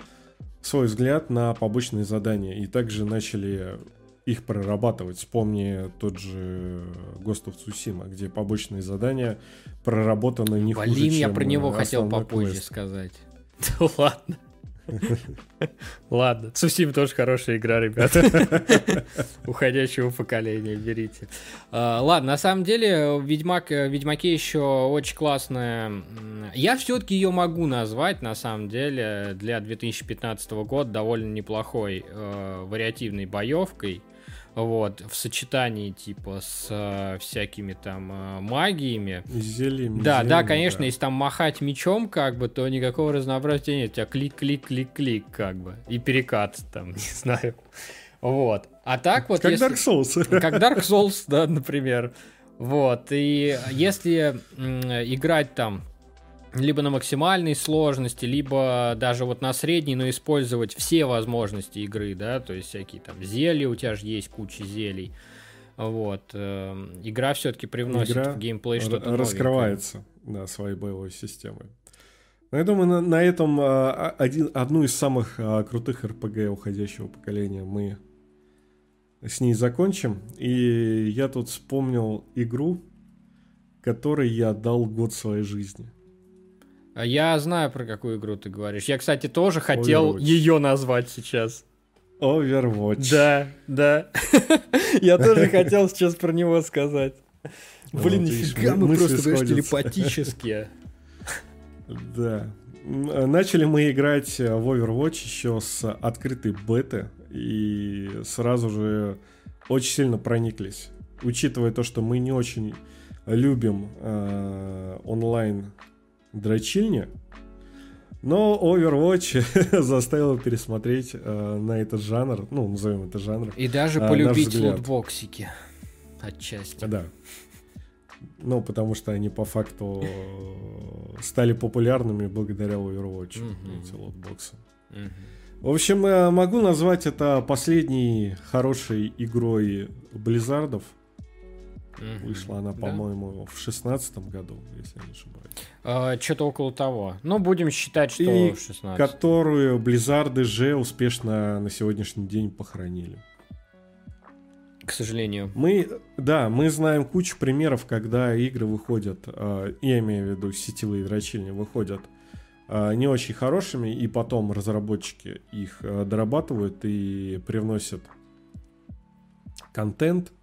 свой взгляд на побочные задания и также начали их прорабатывать. Вспомни тот же Ghost of Tsushima, где побочные задания проработаны не Валим, хуже, я про него хотел попозже квест. сказать. [laughs] Да ладно. [laughs] Ладно, Сусим тоже хорошая игра, ребята. [laughs] Уходящего поколения, берите. А, ладно, на самом деле, Ведьмак, Ведьмаке еще очень классная. Я все-таки ее могу назвать, на самом деле, для 2015 года довольно неплохой э, вариативной боевкой вот, в сочетании типа с э, всякими там э, магиями. Зельями. Да, зельями, да, конечно, да. если там махать мечом, как бы, то никакого разнообразия нет. У тебя клик-клик-клик-клик, как бы, и перекат там, [laughs] не знаю. Вот. А так вот... Как если... Dark Souls. [laughs] Как Dark Souls, да, например. Вот. И если играть там либо на максимальной сложности, либо даже вот на средней, но использовать все возможности игры, да, то есть всякие там зелья, у тебя же есть куча зелий. Вот. Э, игра все-таки привносит игра в геймплей что-то раскрывается, новенькое. да, своей боевой системой. Но я думаю, на, на этом а, один, одну из самых а, крутых РПГ уходящего поколения мы с ней закончим. И я тут вспомнил игру, которой я отдал год своей жизни. А я знаю, про какую игру ты говоришь. Я, кстати, тоже хотел ее назвать сейчас. Overwatch. Да, да. [laughs] Я тоже хотел сейчас про него сказать. Блин, нифига, мы просто, знаешь, телепатические. [laughs] Да. Начали мы играть в Overwatch еще с открытой беты и сразу же очень сильно прониклись. Учитывая то, что мы не очень любим э, онлайн дрочильня. Но Overwatch [laughs] заставил пересмотреть э, на этот жанр, ну, назовем это жанр. И даже э, полюбить лутбоксики. Отчасти. Да. Ну, потому что они по факту стали популярными благодаря Overwatch, mm-hmm. эти лотбоксы. Mm-hmm. В общем, э, могу назвать это последней хорошей игрой Близзардов. Угу, Вышла она, да? по-моему, в шестнадцатом году, если я не ошибаюсь. А, Что-то около того. Ну, будем считать, что И в 16 которую Близзарды же успешно на сегодняшний день похоронили. К сожалению. Мы, да, мы знаем кучу примеров, когда игры выходят, э, я имею в виду сетевые дрочильни, выходят э, не очень хорошими, и потом разработчики их э, дорабатывают и привносят контент,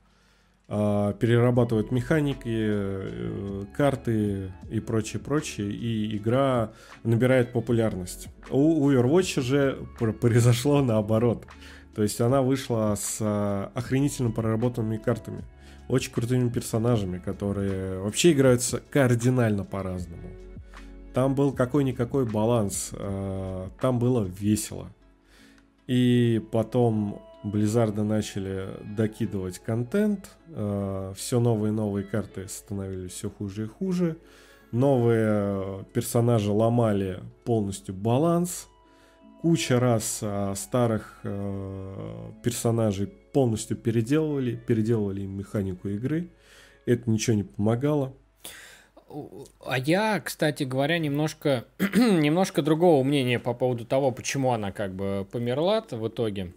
перерабатывают механики, э, карты и прочее, прочее, и игра набирает популярность. У Overwatch же произошло наоборот. То есть она вышла с а, охренительно проработанными картами, очень крутыми персонажами, которые вообще играются кардинально по-разному. Там был какой-никакой баланс, а, там было весело. И потом Близзарды начали докидывать контент, а, все новые и новые карты становились все хуже и хуже, новые персонажи ломали полностью баланс, куча раз а, старых персонажей полностью переделывали, переделывали им механику игры. Это ничего не помогало. А я, кстати говоря, немножко, [clears throat] немножко другого мнения по поводу того, почему она как бы померла в итоге.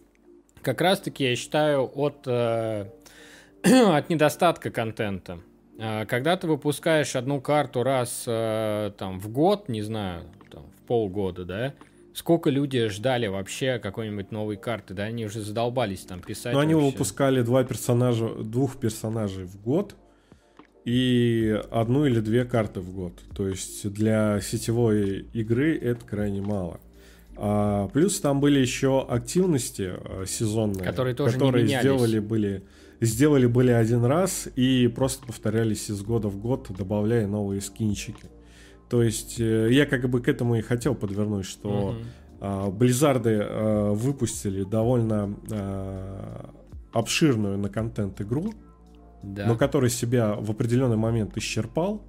Как раз-таки я считаю от, э, [clears throat] от недостатка контента. Э, когда ты выпускаешь одну карту раз э, там в год, не знаю, там, в полгода, да, Сколько люди ждали вообще какой-нибудь новой карты, да? Они уже задолбались там писать. Но они выпускали два персонажа, двух персонажей в год и одну или две карты в год. То есть для сетевой игры это крайне мало. А, плюс там были еще активности э, сезонные, которые тоже которые не сделали были сделали были один раз и просто повторялись из года в год, добавляя новые скинчики. То есть э, я как бы к этому и хотел подвернуть, что mm-hmm. Близзарды а, выпустили довольно обширную на контент игру, да. но который себя в определенный момент исчерпал,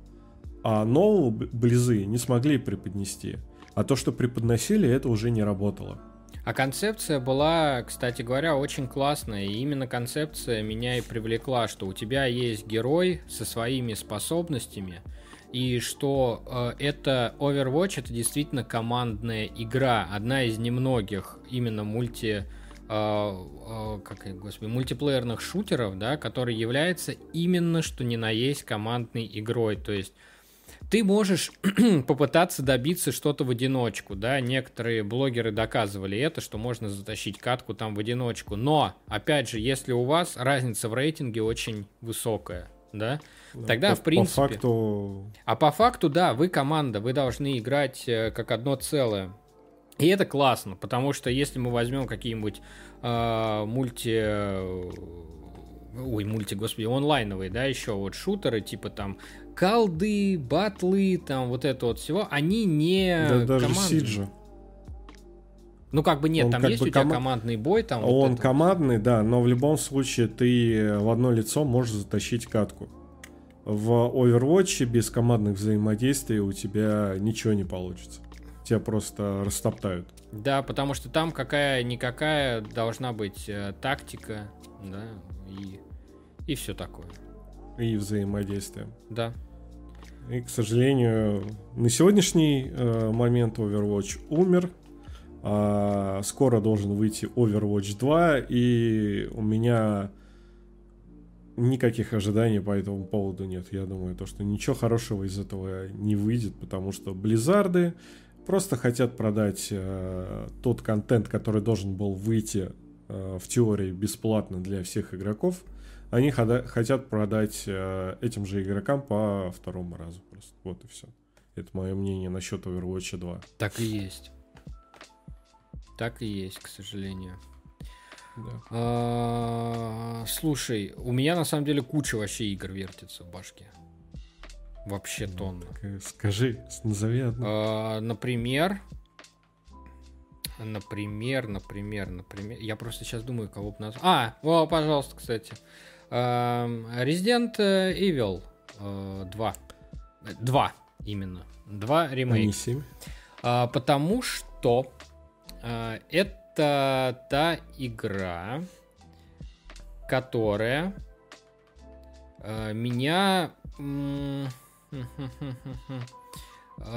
а нового Близы не смогли преподнести. А то, что преподносили, это уже не работало. А концепция была, кстати говоря, очень классная. И именно концепция меня и привлекла, что у тебя есть герой со своими способностями – и что э, это Overwatch это действительно командная игра, одна из немногих именно мульти э, э, как господи мультиплеерных шутеров, да, который является именно что ни на есть командной игрой, то есть ты можешь [clears throat] попытаться добиться что-то в одиночку, да, некоторые блогеры доказывали это, что можно затащить катку там в одиночку, но, опять же, если у вас разница в рейтинге очень высокая, да, Тогда, по, в принципе... По факту... А по факту, да, вы команда, вы должны играть э, как одно целое. И это классно, потому что если мы возьмем какие-нибудь э, мульти... Ой, мульти, господи, онлайновые, да, еще вот шутеры, типа там колды, батлы, там вот это вот всего, они не Да даже Сиджа. Ну, как бы нет, он там есть у тебя ком... командный бой. Там он вот командный, да, но в любом случае ты в одно лицо можешь затащить катку в Overwatch без командных взаимодействий у тебя ничего не получится. Тебя просто растоптают. Да, потому что там какая-никакая должна быть э, тактика, да, и, и все такое. И взаимодействие. Да. И, к сожалению, на сегодняшний э, момент Overwatch умер. А скоро должен выйти Overwatch 2, и у меня никаких ожиданий по этому поводу нет. Я думаю, то, что ничего хорошего из этого не выйдет, потому что Близзарды просто хотят продать э, тот контент, который должен был выйти э, в теории бесплатно для всех игроков. Они хотят продать э, этим же игрокам по второму разу просто. Вот и все. Это мое мнение насчет Overwatch 2. Так и есть. Так и есть, к сожалению. А, слушай, у меня на самом деле куча вообще игр вертится в башке. Вообще ну, тонна. Скажи, назови одну. А, например, например, например, например. Я просто сейчас думаю, кого бы назвать. А, о, пожалуйста, кстати. Resident Evil 2. 2 именно. 2 ремейк. А не 7? Потому что это это та игра, которая э, меня [laughs]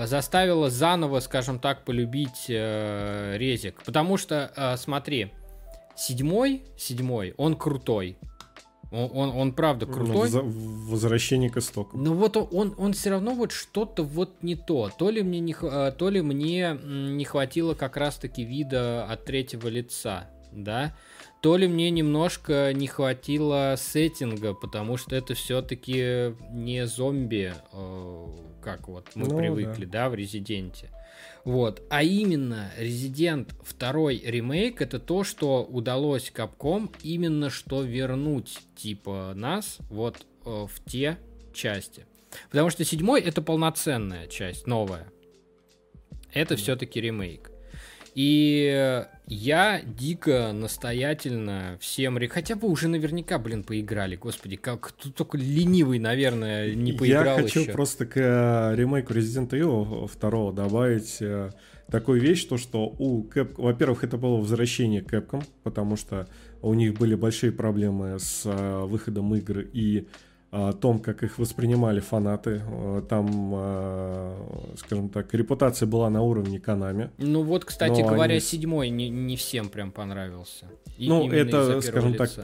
заставило заново, скажем так, полюбить э, резик. Потому что, э, смотри, седьмой, седьмой, он крутой. Он, он, он правда ну, крутой. Возвращение к истокам. Но вот он, он, он все равно вот что-то вот не то. То ли мне не, то ли мне не хватило как раз-таки вида от третьего лица, да то ли мне немножко не хватило сеттинга, потому что это все-таки не зомби, э, как вот мы ну, привыкли, да. да, в Резиденте. Вот. А именно Резидент второй ремейк это то, что удалось Капком именно что вернуть типа нас вот э, в те части. Потому что седьмой это полноценная часть, новая. Это mm. все-таки ремейк. И я дико настоятельно всем... Хотя бы уже наверняка, блин, поиграли. Господи, как тут только ленивый, наверное, не поиграл Я хочу еще. просто к э, ремейку Resident Evil 2 добавить э, такую вещь, то что у Cap... Во-первых, это было возвращение Capcom, потому что у них были большие проблемы с э, выходом игр и о том, как их воспринимали фанаты. Э, там, э, скажем так, репутация была на уровне Канами. Ну вот, кстати говоря, они... седьмой не, не всем прям понравился. И ну, это, скажем лица. так,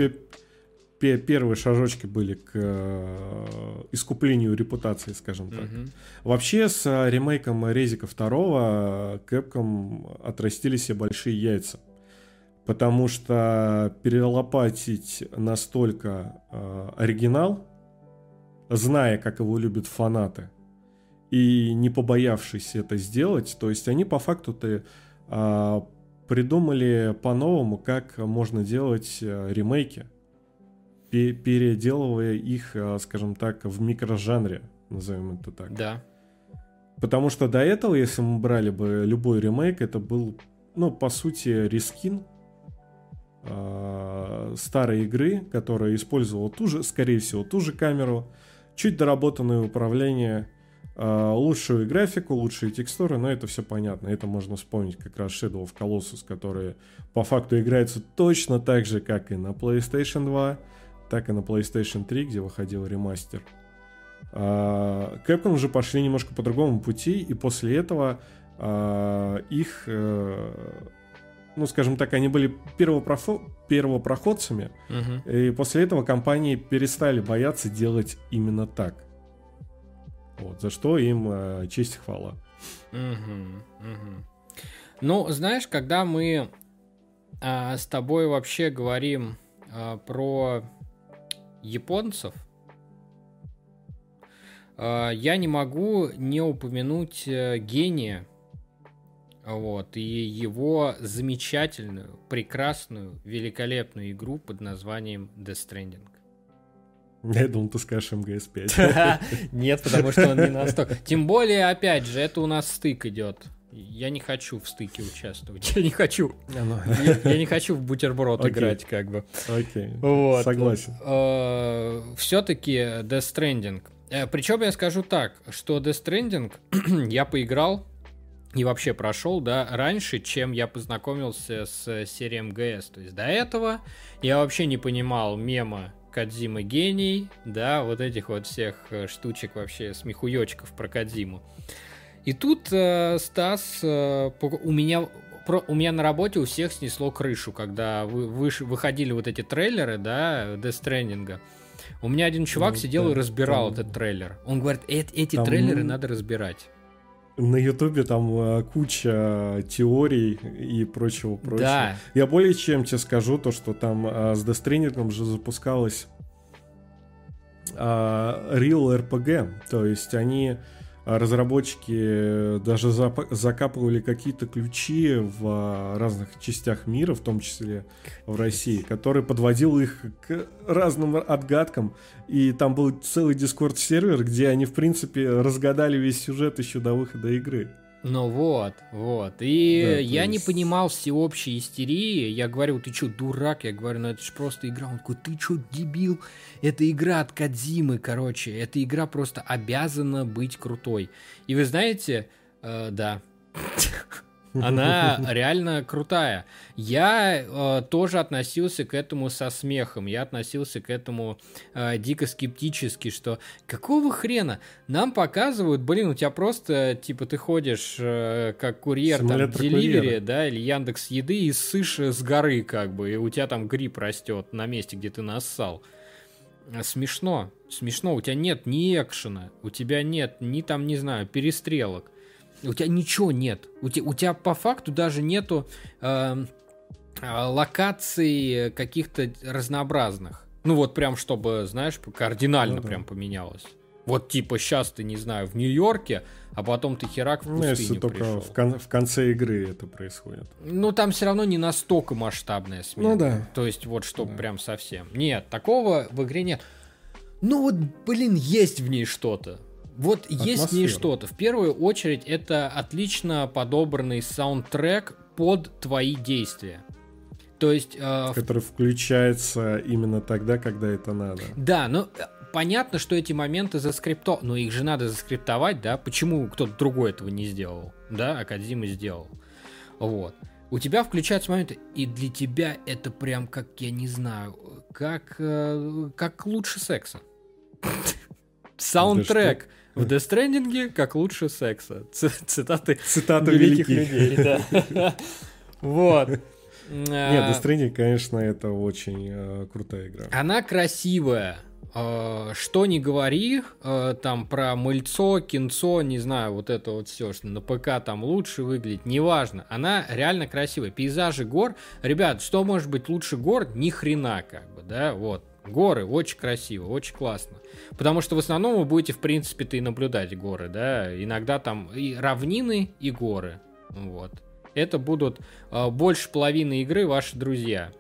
пе- первые шажочки были к э, искуплению репутации, скажем так. Угу. Вообще с ремейком Резика 2 Capcom отрастили себе большие яйца. Потому что перелопатить настолько э, оригинал зная, как его любят фанаты, и не побоявшись это сделать, то есть они по факту-то а, придумали по-новому, как можно делать а, ремейки, переделывая их, а, скажем так, в микрожанре, назовем это так. Да. Потому что до этого, если мы брали бы любой ремейк, это был, ну, по сути, рескин э, старой игры, которая использовала ту же, скорее всего, ту же камеру, чуть доработанное управление, а, лучшую графику, лучшие текстуры, но это все понятно. Это можно вспомнить как раз Shadow of Colossus, который по факту играется точно так же, как и на PlayStation 2, так и на PlayStation 3, где выходил ремастер. А, Capcom же пошли немножко по другому пути, и после этого а, их э, ну, скажем так, они были первопроход... первопроходцами, угу. и после этого компании перестали бояться делать именно так. Вот, за что им э, честь и хвала. Угу, угу. Ну, знаешь, когда мы э, с тобой вообще говорим э, про японцев, э, я не могу не упомянуть э, гения вот, и его замечательную, прекрасную, великолепную игру под названием Death Stranding. [laughs] Я думал, ты скажешь МГС-5. [laughs] Нет, потому что он не [laughs] настолько. Тем более, опять же, это у нас стык идет. Я не хочу в стыке участвовать. Я не хочу. Ну. Я, не хочу в бутерброд играть, как бы. Окей. Вот. Согласен. Э, Все-таки Death Stranding. Э, Причем я скажу так, что Death Stranding [clears throat] я поиграл и вообще прошел, да, раньше, чем я познакомился с серией МГС. То есть до этого я вообще не понимал мема Кадзима гений, да, вот этих вот всех э, штучек вообще смехуёчков про Кадзиму. И тут э, Стас, э, у меня про, у меня на работе у всех снесло крышу, когда вы, вы, выходили вот эти трейлеры, да, Stranding. У меня один чувак ну, сидел да, и разбирал там, этот трейлер. Он говорит, э эти там, трейлеры надо разбирать на Ютубе там э, куча теорий и прочего прочего. Да. Я более чем тебе скажу то, что там э, с Stranding же запускалась э, Real RPG, то есть они разработчики даже закапывали какие-то ключи в разных частях мира, в том числе в России, который подводил их к разным отгадкам. И там был целый дискорд-сервер, где они, в принципе, разгадали весь сюжет еще до выхода игры. Ну вот, вот. И да, я есть... не понимал всеобщей истерии. Я говорю, ты что, дурак? Я говорю, ну это же просто игра. Он такой, ты что, дебил? Это игра от Кадзимы, короче. Эта игра просто обязана быть крутой. И вы знаете, э, да. [laughs] Она [laughs] реально крутая. Я э, тоже относился к этому со смехом. Я относился к этому э, дико скептически, что какого хрена? Нам показывают, блин, у тебя просто, типа, ты ходишь э, как курьер там Деливери, да, или Яндекс Еды и сышь с горы, как бы, и у тебя там гриб растет на месте, где ты нассал. Смешно, смешно. У тебя нет ни экшена, у тебя нет ни там, не знаю, перестрелок у тебя ничего нет. У тебя, у тебя по факту даже нету э, локаций каких-то разнообразных. Ну вот прям, чтобы, знаешь, кардинально ну, да. прям поменялось. Вот типа сейчас ты, не знаю, в Нью-Йорке, а потом ты херак в пустыню ну, если только пришел. В, кон- в конце игры это происходит. Ну там все равно не настолько масштабная смена. Ну да. То есть вот чтобы да. прям совсем. Нет, такого в игре нет. Ну вот, блин, есть в ней что-то. Вот есть в ней что-то. В первую очередь, это отлично подобранный саундтрек под твои действия. То есть... Э, Который включается именно тогда, когда это надо. Да, э, понятно, что эти моменты заскрипто... Но их же надо заскриптовать, да? Почему кто-то другой этого не сделал? Да, а Кадзима сделал. Вот. У тебя включаются моменты, и для тебя это прям как, я не знаю, как, э, как лучше секса. Саундтрек в Death Stranding как лучше секса. Цитаты, Цитаты великих, великих людей. [laughs] Да. Вот. Нет, Death Stranding, конечно, это очень э, крутая игра. Она красивая. Э, что не говори, э, там про мыльцо, кинцо, не знаю, вот это вот все, что на ПК там лучше выглядит, неважно. Она реально красивая. Пейзажи гор. Ребят, что может быть лучше гор? Ни хрена, как бы, да, вот. Горы очень красиво, очень классно. Потому что в основном вы будете, в принципе-то, и наблюдать горы, да. Иногда там и равнины, и горы. Вот. Это будут э, больше половины игры ваши друзья.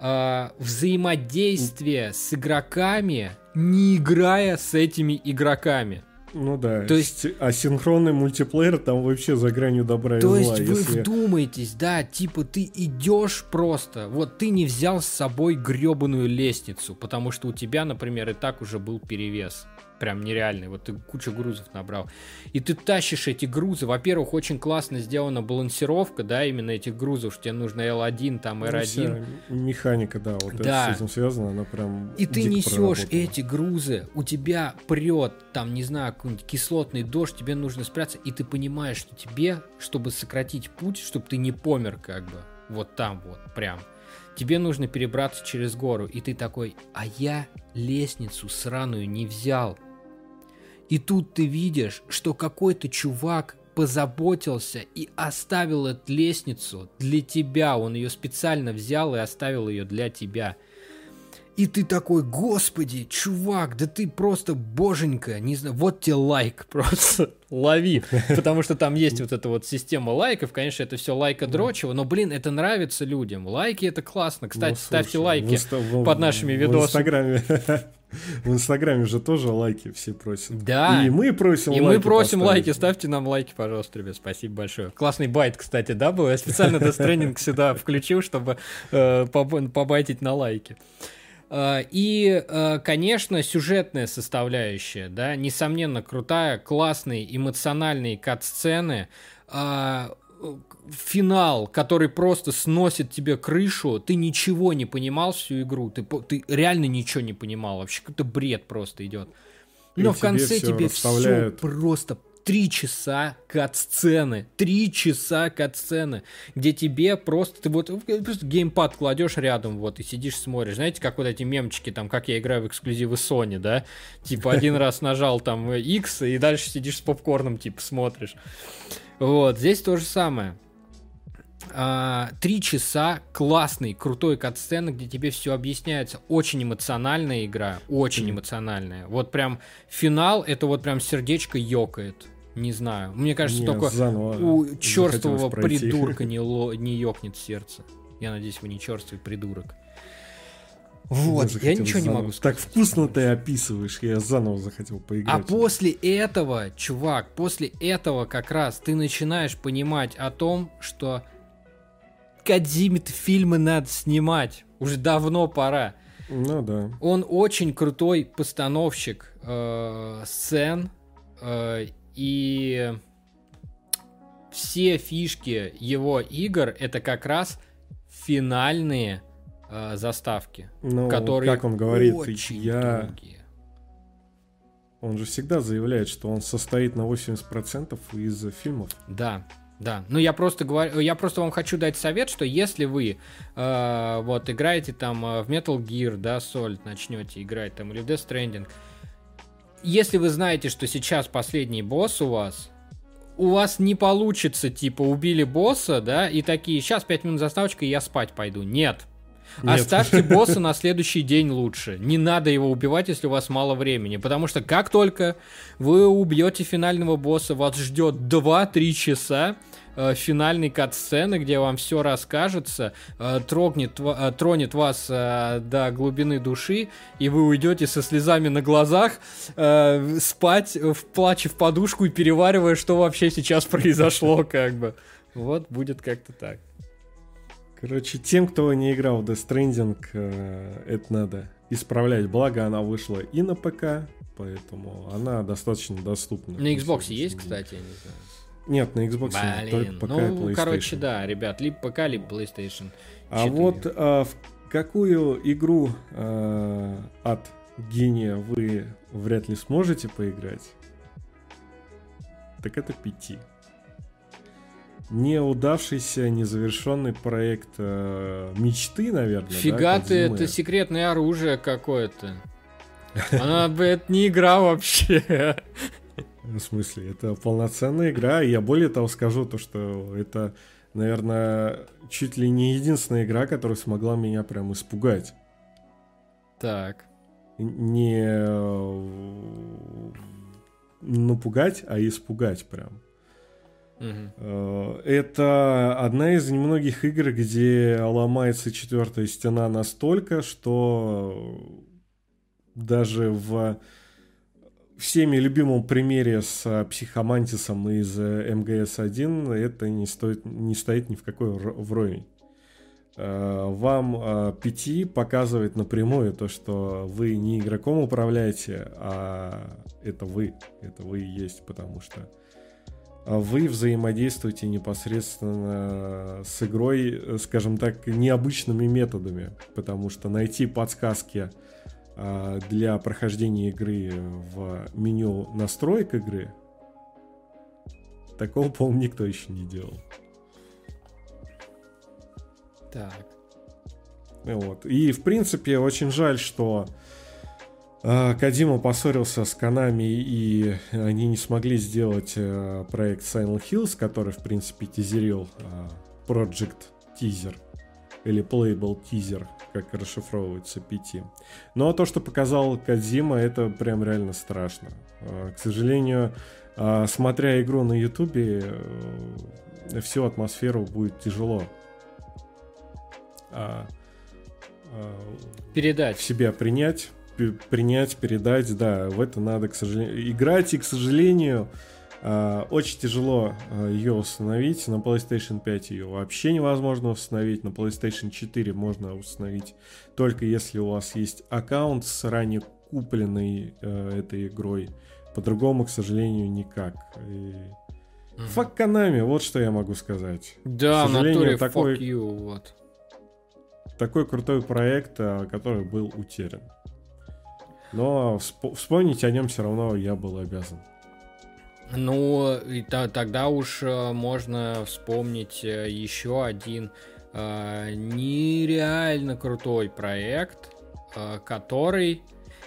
Э, взаимодействие с игроками, не играя с этими игроками. Ну да. То есть асинхронный мультиплеер там вообще за гранью добра и То зла. То есть вы если... вдумаетесь, да, типа ты идешь просто, вот ты не взял с собой гребаную лестницу, потому что у тебя, например, и так уже был перевес прям нереальный. Вот ты кучу грузов набрал. И ты тащишь эти грузы. Во-первых, очень классно сделана балансировка, да, именно этих грузов. Что тебе нужно L1, там R1. Ну, механика, да, вот да. с этим связана, она прям И ты несешь эти грузы, у тебя прет, там, не знаю, какой-нибудь кислотный дождь, тебе нужно спрятаться, и ты понимаешь, что тебе, чтобы сократить путь, чтобы ты не помер, как бы, вот там вот, прям, тебе нужно перебраться через гору, и ты такой, а я лестницу сраную не взял, и тут ты видишь, что какой-то чувак позаботился и оставил эту лестницу для тебя. Он ее специально взял и оставил ее для тебя. И ты такой, господи, чувак, да ты просто боженька, не знаю, вот тебе лайк, [laughs] просто лови. Потому что там есть вот эта вот система лайков, конечно, это все лайка дрочево, но, блин, это нравится людям. Лайки это классно. Кстати, ну, ставьте лайки под нашими видосами. В Инстаграме. [laughs] В Инстаграме же тоже лайки все просят. Да. И мы просим И лайки мы просим поставить. лайки. Ставьте нам лайки, пожалуйста, ребят. Спасибо большое. Классный байт, кстати, да, был? Я специально Stranding сюда включил, чтобы э, побайтить на лайки. Э, и, э, конечно, сюжетная составляющая, да, несомненно, крутая, классные эмоциональные кат-сцены, э, финал, который просто сносит тебе крышу, ты ничего не понимал всю игру, ты, ты реально ничего не понимал, вообще какой-то бред просто идет. Но и в конце тебе все просто три часа кат-сцены, три часа кат-сцены, где тебе просто, ты вот просто геймпад кладешь рядом, вот, и сидишь, смотришь. Знаете, как вот эти мемчики, там, как я играю в эксклюзивы Sony, да? Типа, один [laughs] раз нажал там X, и дальше сидишь с попкорном, типа, смотришь. Вот, здесь то же самое. А, три часа классный, крутой катсцены, где тебе все объясняется. Очень эмоциональная игра, очень эмоциональная. Вот прям финал, это вот прям сердечко ёкает. Не знаю. Мне кажется, не, только у черствого придурка [laughs] не, ло, не ёкнет сердце. Я надеюсь, вы не черствый придурок. Вот, я, я ничего заново. не могу сказать. Так вкусно ты описываешь, я заново захотел поиграть. А после этого, чувак, после этого как раз ты начинаешь понимать о том, что Кадзиме фильмы надо снимать. Уже давно пора. Ну да. Он очень крутой постановщик э, сцен э, и все фишки его игр это как раз финальные э, заставки, ну, которые как он говорит, очень я... долгие. Он же всегда заявляет, что он состоит на 80% из фильмов. Да, да. Ну я просто говорю, я просто вам хочу дать совет, что если вы э, вот играете там э, в Metal Gear, да, Solid начнете играть там или в Death Stranding, если вы знаете, что сейчас последний босс у вас, у вас не получится, типа, убили босса, да, и такие, сейчас 5 минут заставочка, и я спать пойду. Нет. Нет. Оставьте [laughs] босса на следующий день лучше. Не надо его убивать, если у вас мало времени. Потому что как только вы убьете финального босса, вас ждет 2-3 часа э, финальной кат-сцены, где вам все расскажется, э, трогнет, э, тронет вас э, до глубины души, и вы уйдете со слезами на глазах э, спать, в плаче в подушку и переваривая, что вообще сейчас [laughs] произошло, как бы. Вот будет как-то так. Короче, тем, кто не играл в Death Stranding, э, это надо исправлять. Благо, она вышла и на ПК, поэтому она достаточно доступна. На Xbox есть, кстати, я не знаю. Нет, на Xbox Блин, только ПК ну, и PlayStation. короче, да, ребят, либо ПК, либо PlayStation 4. А вот а, в какую игру а, от гения вы вряд ли сможете поиграть, так это пяти неудавшийся, незавершенный проект э, мечты, наверное. Фига да, ты, это секретное оружие какое-то. Она, это не игра вообще. В смысле, это полноценная игра, и я более того скажу, то, что это, наверное, чуть ли не единственная игра, которая смогла меня прям испугать. Так. Не э, напугать, а испугать прям. Угу. Это одна из немногих игр, где ломается четвертая стена настолько, что даже в всеми любимом примере с психомантисом из МГС-1 это не, стоит, не стоит ни в какой вровень. Э, вам пяти показывает напрямую то, что вы не игроком управляете, а это вы. Это вы и есть, потому что вы взаимодействуете непосредственно с игрой, скажем так, необычными методами, потому что найти подсказки а, для прохождения игры в меню настроек игры такого, по-моему, никто еще не делал. Так. Вот. И, в принципе, очень жаль, что а, Кадима поссорился с Канами, и они не смогли сделать э, проект Silent Hills, который, в принципе, тизерил а, Project Teaser или Playable Teaser, как расшифровывается PT. Но то, что показал Кадзима, это прям реально страшно. А, к сожалению, смотря игру на Ютубе, э, всю атмосферу будет тяжело передать в себя принять принять, передать, да, в это надо, к сожалению, играть, и, к сожалению, а, очень тяжело а, ее установить. На PlayStation 5 ее вообще невозможно установить. На PlayStation 4 можно установить только если у вас есть аккаунт с ранее купленной э, этой игрой. По-другому, к сожалению, никак. И... Mm-hmm. Фак Konami, вот что я могу сказать. Да, к натуре такой, you, вот. Такой крутой проект, который был утерян. Но вспомнить о нем все равно я был обязан. Ну, и то, тогда уж э, можно вспомнить э, еще один э, нереально крутой проект, э, который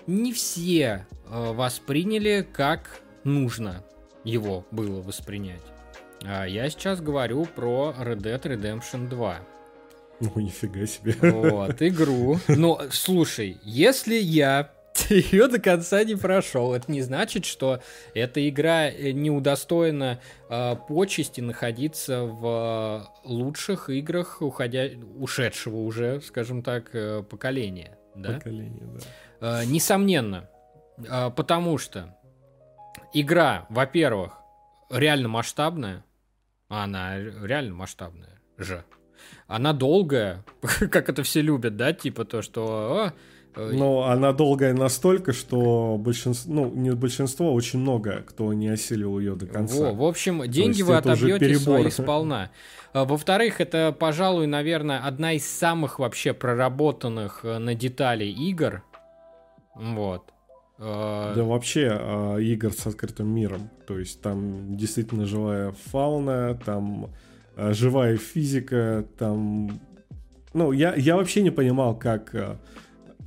не все э, восприняли как нужно его было воспринять. А я сейчас говорю про Red Dead Redemption 2. Ну, нифига себе. Вот, игру. [laughs] Но, слушай, если я ее до конца не прошел. Это не значит, что эта игра э, не удостоена э, почести находиться в лучших играх уходя... ушедшего уже, скажем так, э, поколения. Да? Поколение, да. Э, несомненно. Э, потому что игра, во-первых, реально масштабная. Она реально масштабная же. Она долгая, [laughs] как это все любят, да, типа то, что Э, Но она долгая настолько, что большинство, ну, не большинство, а очень много, кто не осилил ее до конца. Во, в общем, деньги вы отобьете свои [laughs] сполна. А, во-вторых, это, пожалуй, наверное, одна из самых вообще проработанных э, на детали игр. Вот. Да вообще а, игр с открытым миром. То есть там действительно живая фауна, там живая физика, там... Ну, я, я вообще не понимал, как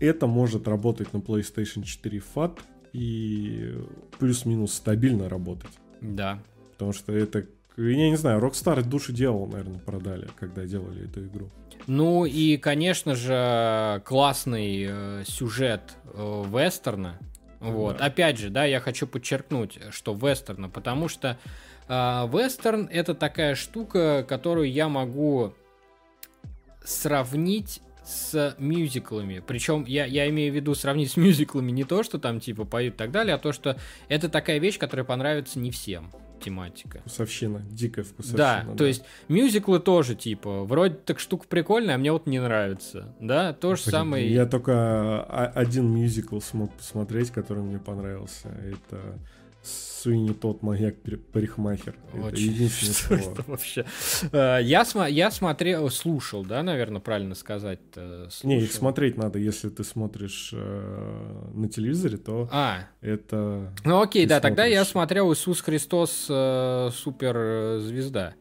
это может работать на PlayStation 4 FAT и плюс-минус стабильно работать. Да. Потому что это, я не знаю, Rockstar души делал, наверное, продали, когда делали эту игру. Ну и, конечно же, классный э, сюжет э, вестерна. Вот. Да. Опять же, да, я хочу подчеркнуть, что вестерна, потому что э, вестерн это такая штука, которую я могу сравнить с мюзиклами. Причем я, я имею в виду сравнить с мюзиклами не то, что там типа поют и так далее, а то, что это такая вещь, которая понравится не всем тематика. Вкусовщина, дикая вкусовщина. Да, да, то есть мюзиклы тоже, типа, вроде так штука прикольная, а мне вот не нравится, да, то же самое... Я только один мюзикл смог посмотреть, который мне понравился, это Суини тот маньяк парикмахер. Это единственное [laughs] что слово. это вообще? Э, я, см я смотрел, слушал, да, наверное, правильно сказать. Не, их смотреть надо, если ты смотришь э, на телевизоре, то а. это. Ну окей, да, смотришь. тогда я смотрел Иисус Христос э, суперзвезда.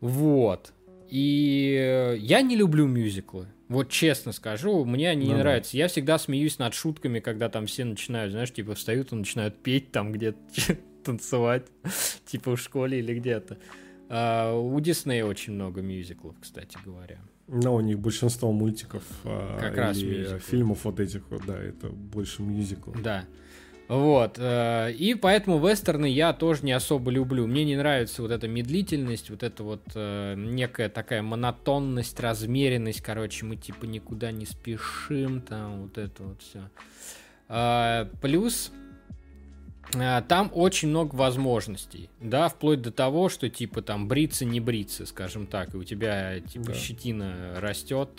Вот. И я не люблю мюзиклы. Вот честно скажу, мне они ну, не нравятся. Я всегда смеюсь над шутками, когда там все начинают, знаешь, типа встают и начинают петь там где-то, [laughs] танцевать, [laughs] типа в школе или где-то. А, у Диснея очень много мюзиклов, кстати говоря. Ну, у них большинство мультиков а, как раз фильмов вот этих вот, да, это больше мюзикл. Да. Вот. Э, и поэтому вестерны я тоже не особо люблю. Мне не нравится вот эта медлительность, вот эта вот э, некая такая монотонность, размеренность. Короче, мы типа никуда не спешим, там вот это вот все. Э, плюс там очень много возможностей, да, вплоть до того, что типа там бриться не бриться, скажем так, и у тебя типа да. щетина растет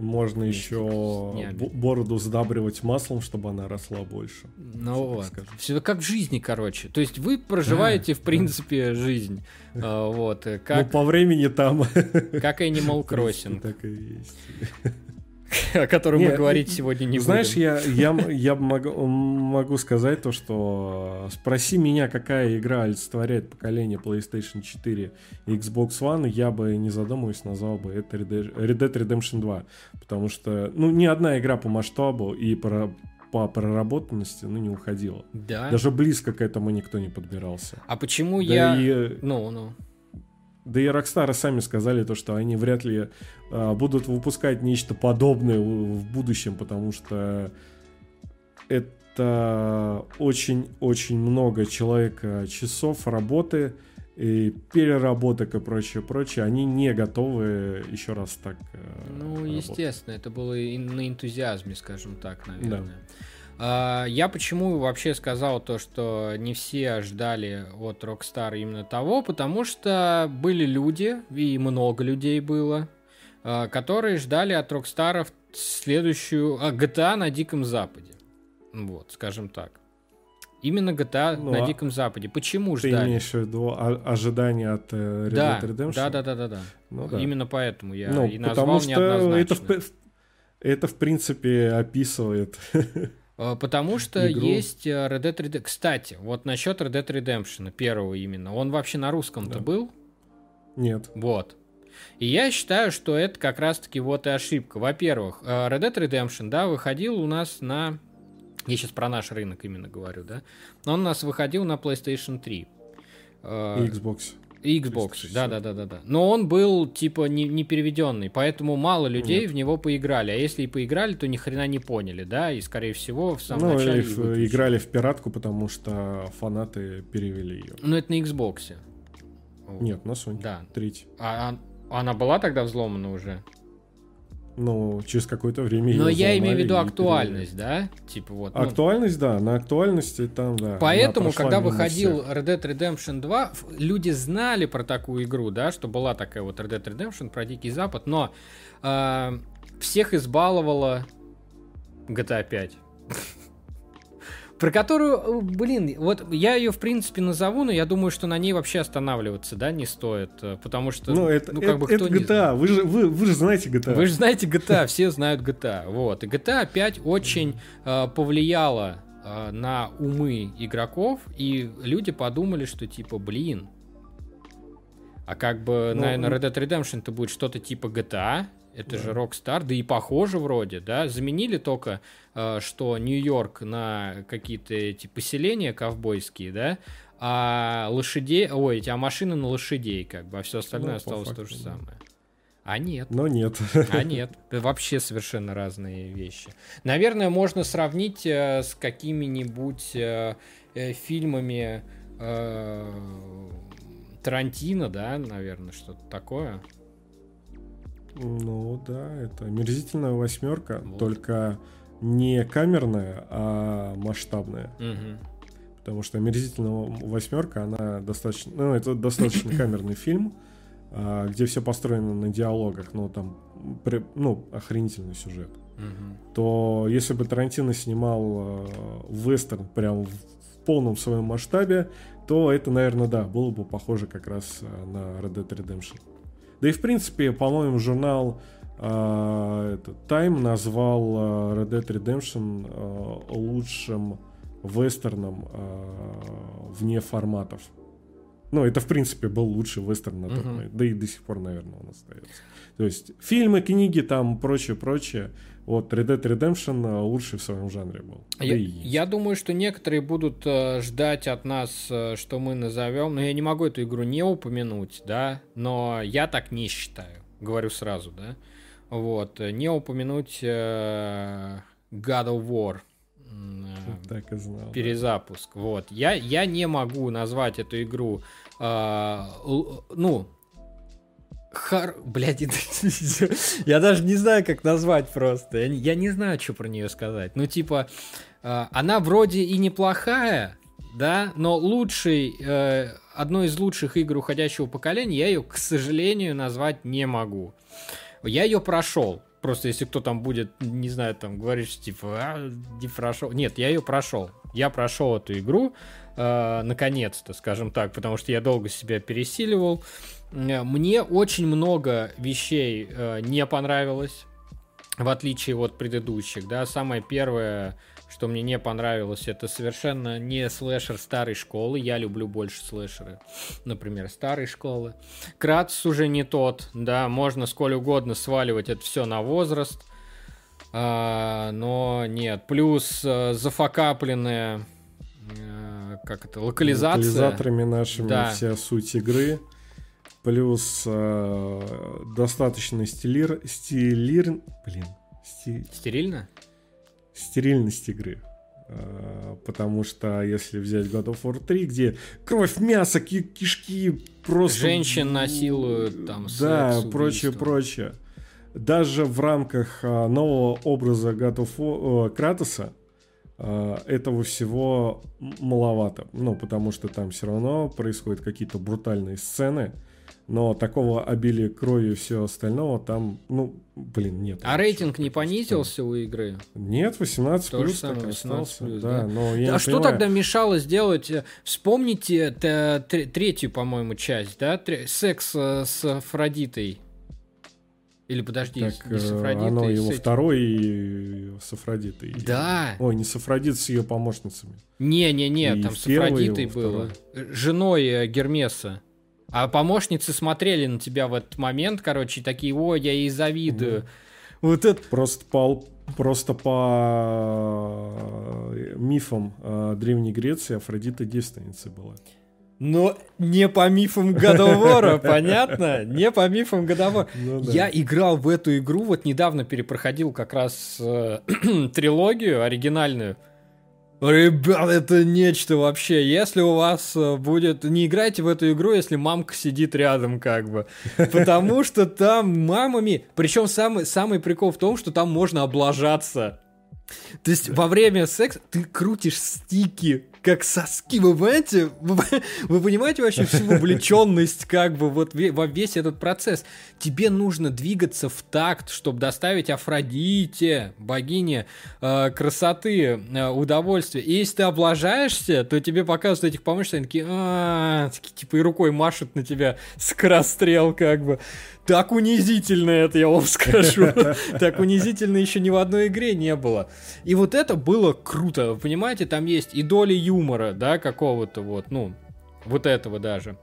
можно еще бороду сдабривать маслом, чтобы она росла больше. Ну вот. Все как в жизни, короче. То есть вы проживаете, [laughs] в принципе, жизнь. А, вот. Э, как... Ну, по времени там. Как Animal [laughs] Crossing. Так и есть. О котором Нет, мы говорить сегодня не знаешь, будем. Знаешь, я, я, я могу, могу сказать то, что спроси меня, какая игра олицетворяет поколение PlayStation 4 и Xbox One, я бы, не задумываясь, назвал бы это Red Dead Redemption 2. Потому что, ну, ни одна игра по масштабу и по, по проработанности, ну, не уходила. Да. Даже близко к этому никто не подбирался. А почему да я... И... Ну, ну. Да и Rockstar сами сказали то, что они вряд ли а, будут выпускать нечто подобное в будущем, потому что это очень-очень много человека часов работы и переработок и прочее, прочее. Они не готовы еще раз так. Э, ну, работать. естественно, это было и на энтузиазме, скажем так, наверное. Да. А, я почему вообще сказал то, что не все ждали от Rockstar именно того, потому что были люди, и много людей было, а, которые ждали от Rockstar следующую а, GTA на Диком Западе. Вот, скажем так. Именно GTA ну, на Диком Западе. Почему ты ждали? Ты имеешь в виду ожидания от э, Red да, Dead Redemption? Да, да, да, да, да. Ну, да. Именно поэтому я ну, и назвал потому что это в, это в принципе описывает [laughs] потому что Игру. есть э, Red Dead Redemption. Кстати, вот насчет Red Dead Redemption, первого именно. Он вообще на русском-то да. был? Нет. Вот. И я считаю, что это как раз-таки вот и ошибка. Во-первых, э, Red Dead Redemption, да, выходил у нас на... Я сейчас про наш рынок именно говорю, да. Он у нас выходил на PlayStation 3. И Xbox. Xbox, да, да, да, да, да. Но он был типа не, не переведенный, поэтому мало людей Нет. в него поиграли. А если и поиграли, то ни хрена не поняли, да, и скорее всего в самом ну, начале. В, играли в пиратку, потому что фанаты перевели ее. Ну, это на Xbox. Нет, на Sony. Да. Третий. А, а она была тогда взломана уже? Ну, через какое-то время Но я имею в виду актуальность, да? Типа вот. Ну... Актуальность, да, на актуальности там, да. Поэтому, когда выходил всех. Red Dead Redemption 2, люди знали про такую игру, да, что была такая вот Red Dead Redemption про Дикий Запад, но э, всех избаловала GTA 5. Про которую, э, блин, вот я ее в принципе назову, но я думаю, что на ней вообще останавливаться, да, не стоит, э, потому что, ну, это, ну как это, бы кто это GTA, вы же, вы, вы же знаете GTA. Вы же знаете GTA, все знают GTA, вот, и GTA 5 очень э, повлияла э, на умы игроков, и люди подумали, что типа, блин, а как бы, ну, наверное, Red Dead Redemption это будет что-то типа GTA, это да. же Rockstar, да и похоже вроде, да. Заменили только, э, что Нью-Йорк на какие-то эти поселения ковбойские, да, а лошадей, ой, эти, а машины на лошадей, как бы, а все остальное ну, осталось факту, то же да. самое. А нет. Но нет. А нет. Вообще совершенно разные вещи. Наверное, можно сравнить э, с какими-нибудь э, э, фильмами э, Тарантино, да, наверное, что-то такое. Ну да, это омерзительная восьмерка, вот. только не камерная, а масштабная. Угу. Потому что омерзительная восьмерка, она достаточно. Ну, это достаточно камерный фильм, а, где все построено на диалогах, но там ну, охренительный сюжет. Угу. То если бы Тарантино снимал а, вестерн прям в полном своем масштабе, то это, наверное, да, было бы похоже как раз а, на Red Dead Redemption. Да и в принципе, по-моему, журнал э, этот, Time назвал э, Red Dead Redemption э, лучшим вестерном э, вне форматов. Ну, это, в принципе, был лучший вестерн на тот uh-huh. момент. Да и до сих пор, наверное, он остается. То есть, фильмы, книги, там, прочее, прочее. Вот Red Dead Redemption э, лучший в своем жанре был. Я, да я думаю, что некоторые будут э, ждать от нас, э, что мы назовем. Но я не могу эту игру не упомянуть, да. Но я так не считаю. Говорю сразу, да. Вот. Не упомянуть э, God of War. Так и знал. Перезапуск. Да. Вот. Я, я не могу назвать эту игру. Э, ну, Хар... Блядь, [laughs] я даже не знаю, как назвать просто. Я, я не знаю, что про нее сказать. Ну, типа, э, она вроде и неплохая, да, но лучший, э, одной из лучших игр уходящего поколения я ее, к сожалению, назвать не могу. Я ее прошел. Просто если кто там будет, не знаю, там говорит, что типа, а, не прошел. Нет, я ее прошел. Я прошел эту игру, э, наконец-то, скажем так, потому что я долго себя пересиливал. Мне очень много вещей э, не понравилось, в отличие от предыдущих, да. Самое первое, что мне не понравилось, это совершенно не слэшер старой школы. Я люблю больше слэшеры, например, старой школы. Кратс уже не тот, да, можно сколь угодно сваливать это все на возраст. А, но нет, плюс э, зафакапленная э, как это, локализация. Локализаторами нашими да. вся суть игры плюс э, достаточно стилир, стилир, блин, сти... стерильно, стерильность игры. Э, потому что если взять God of War 3, где кровь, мясо, ки кишки просто... Женщин насилуют, там, Да, секс, прочее, прочее. Даже в рамках э, нового образа God of War, э, Кратоса э, этого всего маловато. Ну, потому что там все равно происходят какие-то брутальные сцены, но такого обилия крови и всего остального там, ну, блин, нет. А рейтинг не понизился у игры? Нет, 18 То плюс так 18 плюс, да. да. Но я а что понимаю... тогда мешало сделать? Э, вспомните третью, по-моему, часть, да? Секс э, с Афродитой. Или подожди, так, не с э, Афродитой. Оно его второй и с Афродитой. Да. Ой, не с Афродитой, с ее помощницами. Не-не-не, там с Афродитой было. Второй. Женой Гермеса. А помощницы смотрели на тебя в этот момент, короче, такие, ой, я ей завидую. Mm. Вот это... Просто по, просто по э, мифам э, Древней Греции Афродита девственницей была. Но не по мифам Годовора, [laughs] понятно? Не по мифам Годовора. Ну, да. Я играл в эту игру, вот недавно перепроходил как раз э, [clears throat] трилогию оригинальную. Ребят, это нечто вообще. Если у вас э, будет... Не играйте в эту игру, если мамка сидит рядом, как бы. [laughs] Потому что там мамами... Причем самый, самый прикол в том, что там можно облажаться. То есть во время секса ты крутишь стики как соски, вы понимаете? Вы, понимаете вообще всю вовлеченность, как бы, вот во весь этот процесс? Тебе нужно двигаться в такт, чтобы доставить Афродите, богине э, красоты, э, удовольствия. И если ты облажаешься, то тебе показывают этих помощников, они такие, а, типа и рукой машут на тебя скорострел, как бы. Так унизительно это, я вам скажу. [laughs] Так унизительно еще ни в одной игре не было. И вот это было круто. Вы понимаете, там есть и доли юмора, да, какого-то вот, ну, вот этого даже.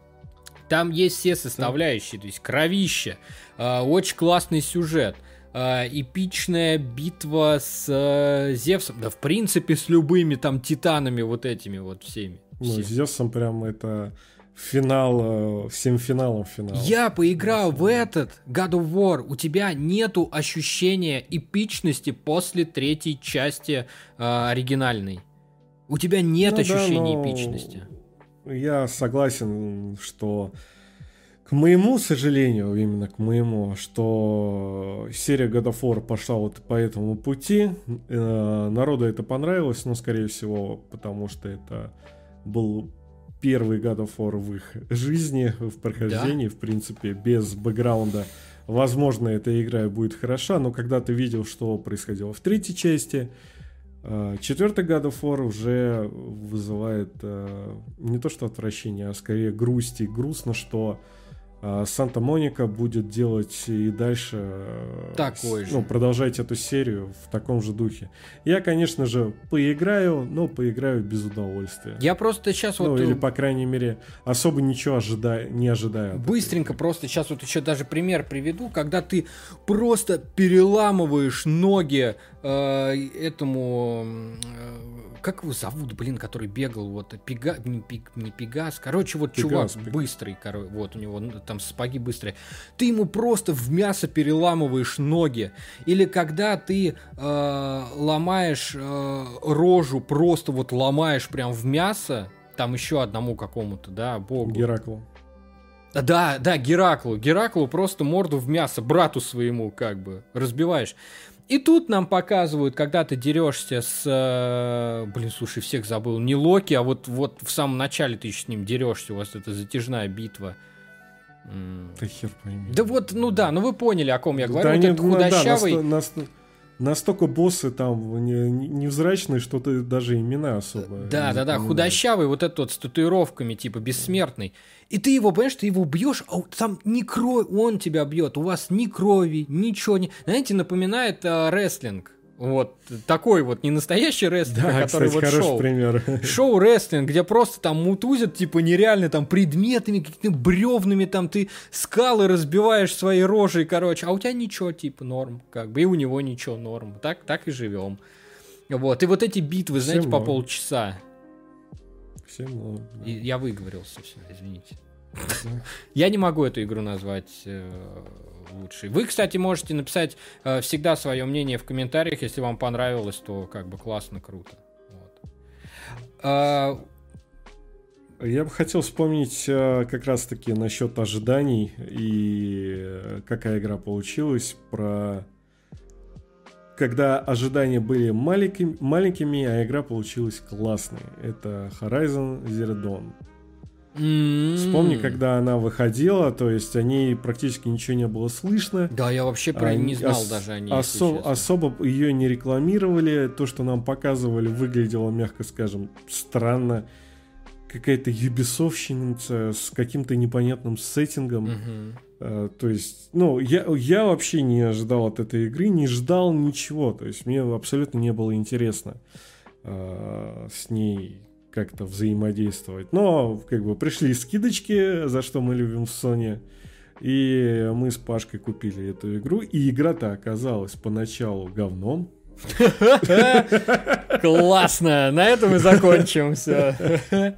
Там есть все составляющие, то есть кровище, э, очень классный сюжет, э, эпичная битва с э, Зевсом, да в принципе с любыми там титанами вот этими вот всеми. Ну, с Зевсом прям это финал, э, всем финалом финал. Я поиграл в этот God of War. У тебя нету ощущения эпичности после третьей части э, оригинальной. У тебя нет ну, ощущения да, эпичности. Я согласен, что к моему сожалению, именно к моему, что серия God of War пошла вот по этому пути. Э, народу это понравилось, но, скорее всего, потому что это был первый God of War в их жизни, в прохождении, да? в принципе, без бэкграунда. Возможно, эта игра будет хороша, но когда ты видел, что происходило в третьей части, э, четвертый God of War уже вызывает э, не то что отвращение, а скорее грусть и грустно, что Санта-Моника будет делать и дальше э, Такой же. ну, продолжать эту серию в таком же духе. Я, конечно же, поиграю, но поиграю без удовольствия. Я просто сейчас ну, вот... или, по крайней мере, особо ничего ожидая, не ожидаю. Быстренько просто сейчас вот еще даже пример приведу, когда ты просто переламываешь ноги э, этому э, как его зовут, блин, который бегал, вот, Пега, не, Пег, не Пегас, короче, вот Пегас, чувак Пег... быстрый, короче, вот у него там сапоги быстрые. Ты ему просто в мясо переламываешь ноги. Или когда ты э, ломаешь э, рожу, просто вот ломаешь прям в мясо, там еще одному какому-то, да, богу. Гераклу. Да, да, Гераклу. Гераклу просто морду в мясо, брату своему, как бы, разбиваешь. И тут нам показывают, когда ты дерешься с... Э, блин, слушай, всех забыл. Не Локи, а вот, вот в самом начале ты еще с ним дерешься. У вас это затяжная битва. Да хер пойми. Да вот, ну да, ну вы поняли, о ком я говорю. Да, вот они, этот худощавый... Ну, да, нас, нас, настолько боссы там невзрачные, что ты даже имена особо. Да, да, да, худощавый, вот этот вот с татуировками, типа бессмертный. И ты его, понимаешь, ты его бьешь, а там ни крови, он тебя бьет, у вас ни крови, ничего не. Знаете, напоминает э, рестлинг. Вот такой вот не настоящий рестлинг, да, а который кстати, вот шоу. пример. Шоу рестлинг, где просто там мутузят типа нереально там предметами, какими-то бревнами, там ты скалы разбиваешь своей рожей, короче, а у тебя ничего типа норм, как бы, и у него ничего норм. Так, так и живем. Вот, и вот эти битвы, Всем знаете, норм. по полчаса. Всем норм. И я выговорился, все, извините. Я не могу эту игру назвать э, лучший. Вы, кстати, можете написать э, всегда свое мнение в комментариях, если вам понравилось, то как бы классно, круто. Вот. А... Я бы хотел вспомнить э, как раз-таки насчет ожиданий и э, какая игра получилась, про когда ожидания были маленькими, маленькими, а игра получилась классной. Это Horizon Zero Dawn. Mm-hmm. Вспомни, когда она выходила, то есть о ней практически ничего не было слышно. Да, я вообще про не знал ос- даже о ней. Осо- особо ее не рекламировали. То, что нам показывали, выглядело, мягко скажем, странно. Какая-то юбисовщиница с каким-то непонятным сеттингом. Mm-hmm. Uh, то есть, ну, я, я вообще не ожидал от этой игры, не ждал ничего. То есть, мне абсолютно не было интересно uh, с ней как-то взаимодействовать. Но как бы пришли скидочки, за что мы любим в Sony. И мы с Пашкой купили эту игру. И игра-то оказалась поначалу говном. [laughs] Классно! На этом мы закончим все. [laughs]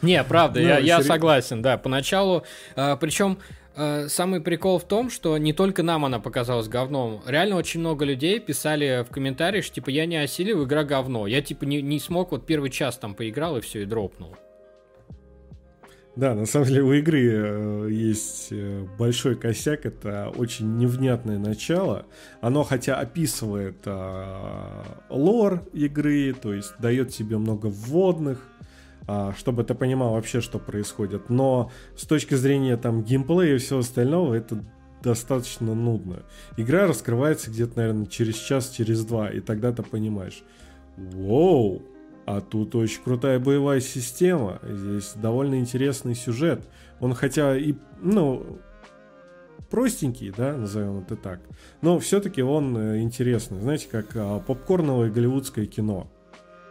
Не, правда, я, я согласен, да. Поначалу, а, причем самый прикол в том, что не только нам она показалась говном. Реально очень много людей писали в комментариях, что типа я не осилил, игра говно. Я типа не, не смог, вот первый час там поиграл и все, и дропнул. Да, на самом деле у игры э, есть э, большой косяк, это очень невнятное начало. Оно хотя описывает э, лор игры, то есть дает тебе много вводных, чтобы ты понимал вообще, что происходит. Но с точки зрения там геймплея и всего остального, это достаточно нудно. Игра раскрывается где-то, наверное, через час, через два, и тогда ты понимаешь, Воу, а тут очень крутая боевая система, здесь довольно интересный сюжет. Он хотя и, ну, простенький, да, назовем это так, но все-таки он э, интересный, знаете, как а, попкорновое голливудское кино.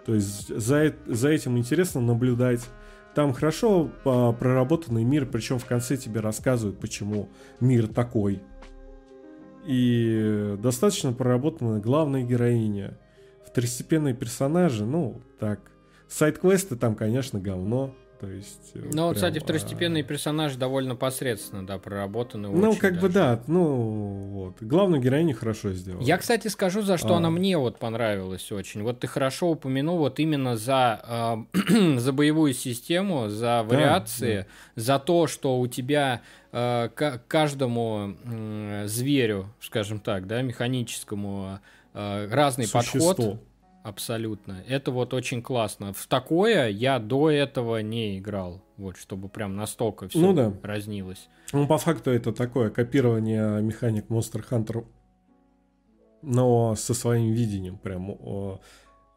То есть за, за этим интересно наблюдать. Там хорошо а, проработанный мир, причем в конце тебе рассказывают, почему мир такой. И достаточно проработанная главная героиня. Второстепенные персонажи, ну, так. Сайт-квесты там, конечно, говно. То есть, э, ну, вот, кстати, второстепенные а... персонажи довольно посредственно, да, проработаны. Ну, как даже. бы да, ну вот. Главную героиню хорошо сделал. Я, кстати, скажу, за что а... она мне вот понравилась очень. Вот ты хорошо упомянул вот именно за, э, [clears throat] за боевую систему, за вариации, да, да. за то, что у тебя э, каждому э, зверю, скажем так, да, механическому э, разный Существо. подход Абсолютно. Это вот очень классно. В такое я до этого не играл. Вот, чтобы прям настолько все ну, да. разнилось. Ну, по факту это такое копирование механик Monster Hunter, но со своим видением. Прям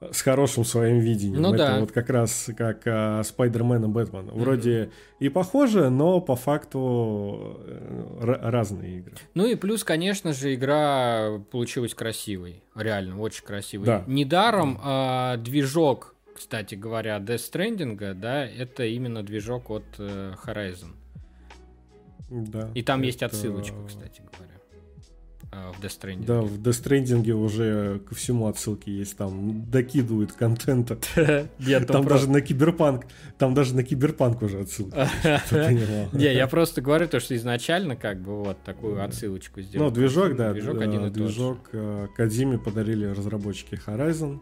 с хорошим своим видением. Ну это да. вот как раз как а, Спайдермен и Бэтмен. Вроде mm-hmm. и похоже, но по факту э, разные игры. Ну и плюс, конечно же, игра получилась красивой. Реально, очень красивой. Да. Недаром а, движок, кстати говоря, Death Stranding, да, это именно движок от э, Horizon. Да. И там это... есть отсылочка, кстати говоря. А, в Death Stranding. Да, в Death Stranding уже ко всему отсылки есть, там докидывают контента. [laughs] Там даже на киберпанк, там даже на киберпанк уже отсылки. [laughs] Не, я просто говорю то, что изначально как бы вот такую отсылочку сделал. Ну, движок, да, движок один Движок э, Кадиме подарили разработчики Horizon,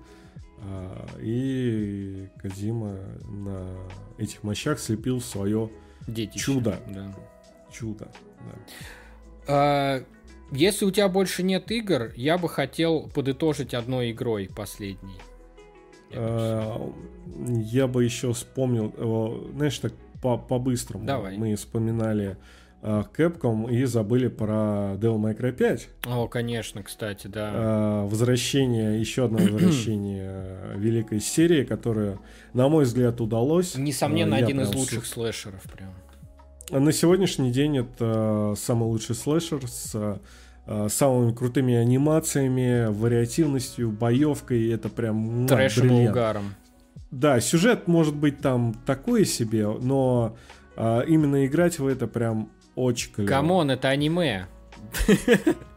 а, и Кадима на этих мощах слепил свое чудо. Чудо, да. Если у тебя больше нет игр, я бы хотел подытожить одной игрой последней. Я бы еще вспомнил, знаешь, так по-быстрому. Давай. Мы вспоминали а, Capcom и забыли про Devil May Cry 5. О, конечно, кстати, да. Возвращение, еще одно [clears throat] возвращение великой серии, которая, на мой взгляд, удалось. Несомненно, один из лучших слэшеров прям. На сегодняшний день это самый лучший слэшер с э, самыми крутыми анимациями, вариативностью, боевкой. Это прям Трэшем и угаром. Да, сюжет может быть там такой себе, но э, именно играть в это прям очень клево. Come on, это аниме.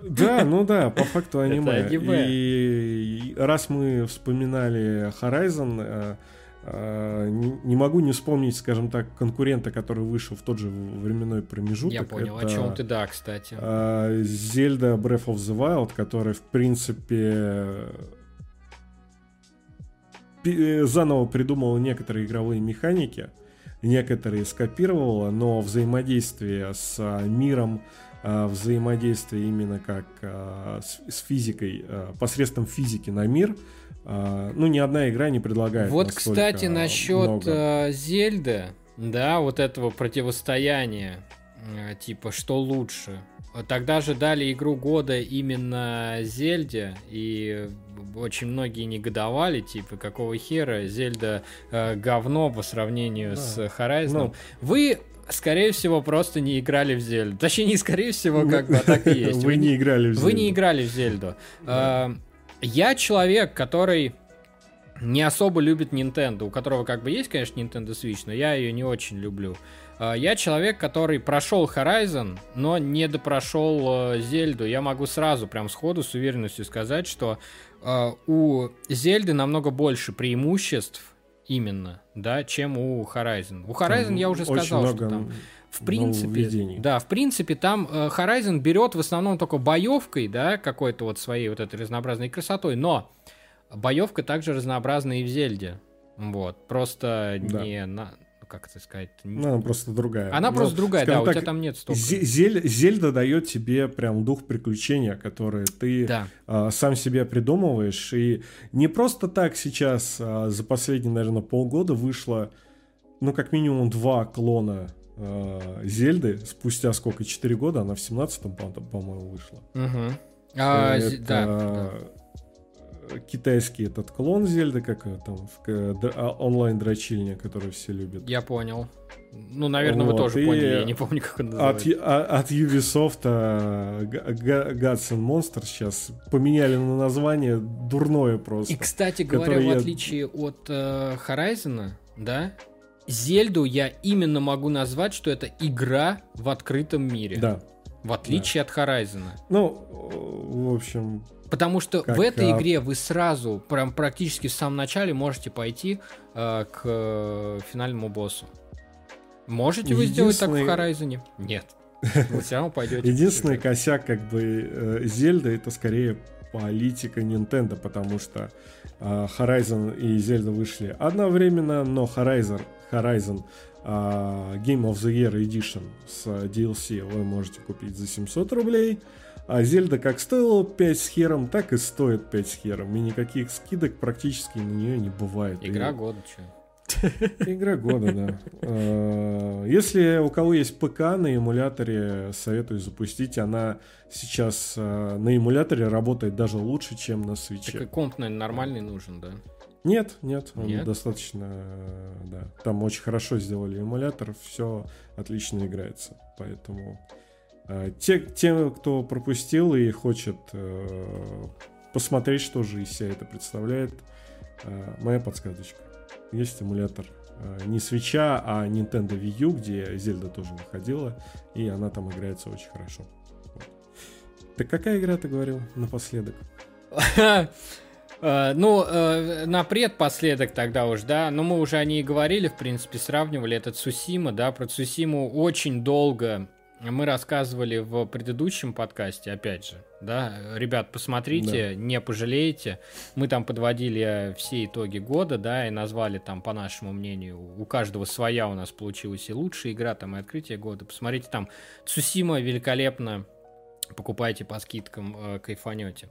Да, ну да, по факту аниме. И раз мы вспоминали Horizon, э, Э, не, могу не вспомнить, скажем так, конкурента, который вышел в тот же временной промежуток. Я понял, это, о чем ты, да, кстати. Зельда Breath of the Wild, который, в принципе, заново придумал некоторые игровые механики, некоторые скопировала, но взаимодействие с миром, взаимодействие именно как с физикой, посредством физики на мир – а, ну, ни одна игра не предлагает. Вот, кстати, насчет много. Зельды, да, вот этого противостояния, э, типа, что лучше. Тогда же дали игру года именно Зельде, и очень многие негодовали, типа, какого хера, Зельда э, говно по сравнению да. с Horizon. Ну, Вы скорее всего, просто не играли в Зельду. Точнее, не скорее всего, как бы, а так и [laughs] есть. Вы не играли в Зельду. Вы не играли в Зельду. Я человек, который не особо любит Nintendo, у которого как бы есть, конечно, Nintendo Switch, но я ее не очень люблю. А, я человек, который прошел Horizon, но не допрошел э, Зельду. Я могу сразу, прям сходу, с уверенностью сказать, что э, у Зельды намного больше преимуществ именно, да, чем у Horizon. У Horizon я уже сказал, много... что там в принципе, да, в принципе, там э, Horizon берет в основном только боевкой, да, какой-то вот своей вот этой разнообразной красотой, но боевка также разнообразна и в Зельде. Вот, просто да. не на, ну, как это сказать? Ну, она просто другая. Она Но, просто другая, да, так, у тебя там нет столько. Зель, Зельда дает тебе прям дух приключения, который ты да. а, сам себе придумываешь. И не просто так сейчас а, за последние, наверное, полгода вышло ну, как минимум два клона э, Зельды спустя сколько, 4 года, она в 17-м, по-моему, вышла. Угу. А, это, да, да. Китайский этот клон Зельды, как там а, онлайн-дрочильня, который все любят. Я понял. Ну, наверное, вот. вы тоже и поняли, я не помню, как он называется. От, а, от Ubisoft Gods and Monsters сейчас поменяли на название дурное просто. И, кстати говоря, в отличие от э, Horizon, да, Зельду я именно могу назвать, что это игра в открытом мире. Да. В отличие да. от Horizon. Ну, в общем... Потому что как, в этой а... игре вы сразу, прям практически в самом начале, можете пойти э, к э, финальному боссу. Можете вы сделать так в Horizon? Нет. [laughs] Вы все равно пойдете. Единственный косяк как бы э, Зельда это скорее политика Nintendo, потому что э, Horizon и Зельда вышли одновременно, но Horizon, Horizon э, Game of the Year Edition с DLC вы можете купить за 700 рублей, а Зельда как стоила 5 с хером, так и стоит 5 с хером, и никаких скидок практически на нее не бывает. Игра и... года, что? [laughs] Игра года, да. А, если у кого есть ПК на эмуляторе, советую запустить. Она сейчас а, на эмуляторе работает даже лучше, чем на свече. Так и комп, наверное, нормальный нужен, да? Нет, нет, он нет? достаточно, да. Там очень хорошо сделали эмулятор, все отлично играется. Поэтому а, те, те, кто пропустил и хочет посмотреть, что же из себя это представляет, моя подсказочка есть эмулятор э, не свеча, а Nintendo Wii U, где Зельда тоже выходила, и она там играется очень хорошо. Так какая игра ты говорил напоследок? Uh, [laughs] ну, uh, на предпоследок тогда уж, да, но мы уже о ней говорили, в принципе, сравнивали этот Сусима, да, про Сусиму очень долго мы рассказывали в предыдущем подкасте, опять же, да, ребят, посмотрите, да. не пожалеете. Мы там подводили все итоги года, да, и назвали там, по нашему мнению, у каждого своя у нас получилась и лучшая игра, там, и открытие года. Посмотрите там, Цусима великолепно, покупайте по скидкам, э, кайфанете.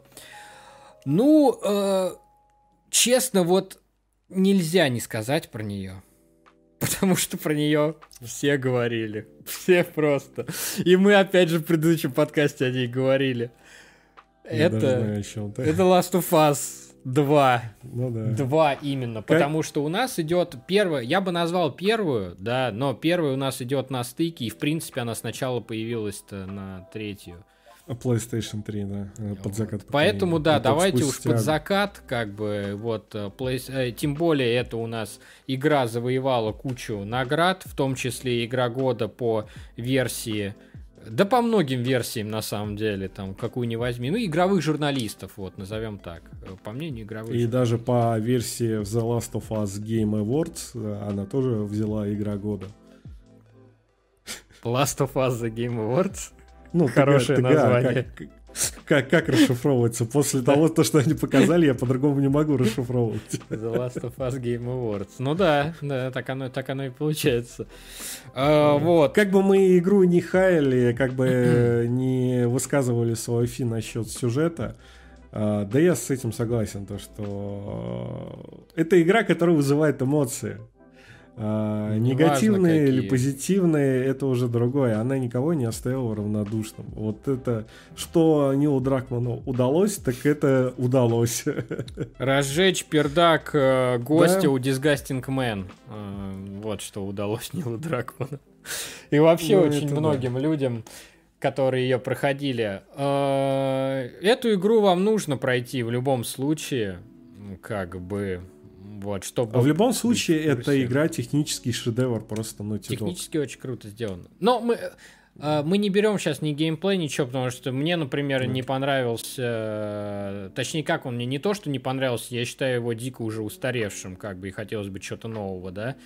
Ну, э, честно, вот нельзя не сказать про нее. [laughs] Потому что про нее все говорили. Все просто. И мы опять же в предыдущем подкасте о ней говорили. Я это, знаю, это Last of Us 2. Ну да. 2 именно. Как? Потому что у нас идет первая, я бы назвал первую, да, но первая у нас идет на стыке, и в принципе она сначала появилась-то на третью. PlayStation 3, да, э, под закат. Поэтому, да, давайте уж под закат, как бы, вот, э, play... Э, тем более это у нас игра завоевала кучу наград, в том числе игра года по версии да по многим версиям, на самом деле, там, какую не возьми. Ну, игровых журналистов, вот, назовем так. По мнению игровых И даже по версии The Last of Us Game Awards она тоже взяла игра года. Last of Us The Game Awards? Ну, хорошее ТГ, название. Как, как, как расшифровывается? После того, то, что они показали, я по-другому не могу расшифровывать. The Last of Us Game Awards. Ну да, да, так оно, так оно и получается. А, вот. Как бы мы игру не хаяли, как бы не высказывали свою фи насчет сюжета, а, да я с этим согласен, то что это игра, которая вызывает эмоции. А, негативные или позитивные, это уже другое. Она никого не оставила равнодушным. Вот это, что Нилу Дракману удалось, так это удалось. [laughs] Разжечь пердак э, гостя да? у Disgusting Man. Э, вот что удалось [laughs] Нилу Дракману. И вообще ну, очень многим да. людям которые ее проходили. Э, эту игру вам нужно пройти в любом случае, как бы вот, чтобы... А в любом случае, эта игра технический шедевр просто, ну, Технически очень круто сделано. Но мы... Uh, мы не берем сейчас ни геймплей, ничего, потому что мне, например, не понравился, э, точнее, как он мне не то, что не понравился, я считаю его дико уже устаревшим, как бы, и хотелось бы чего-то нового, да.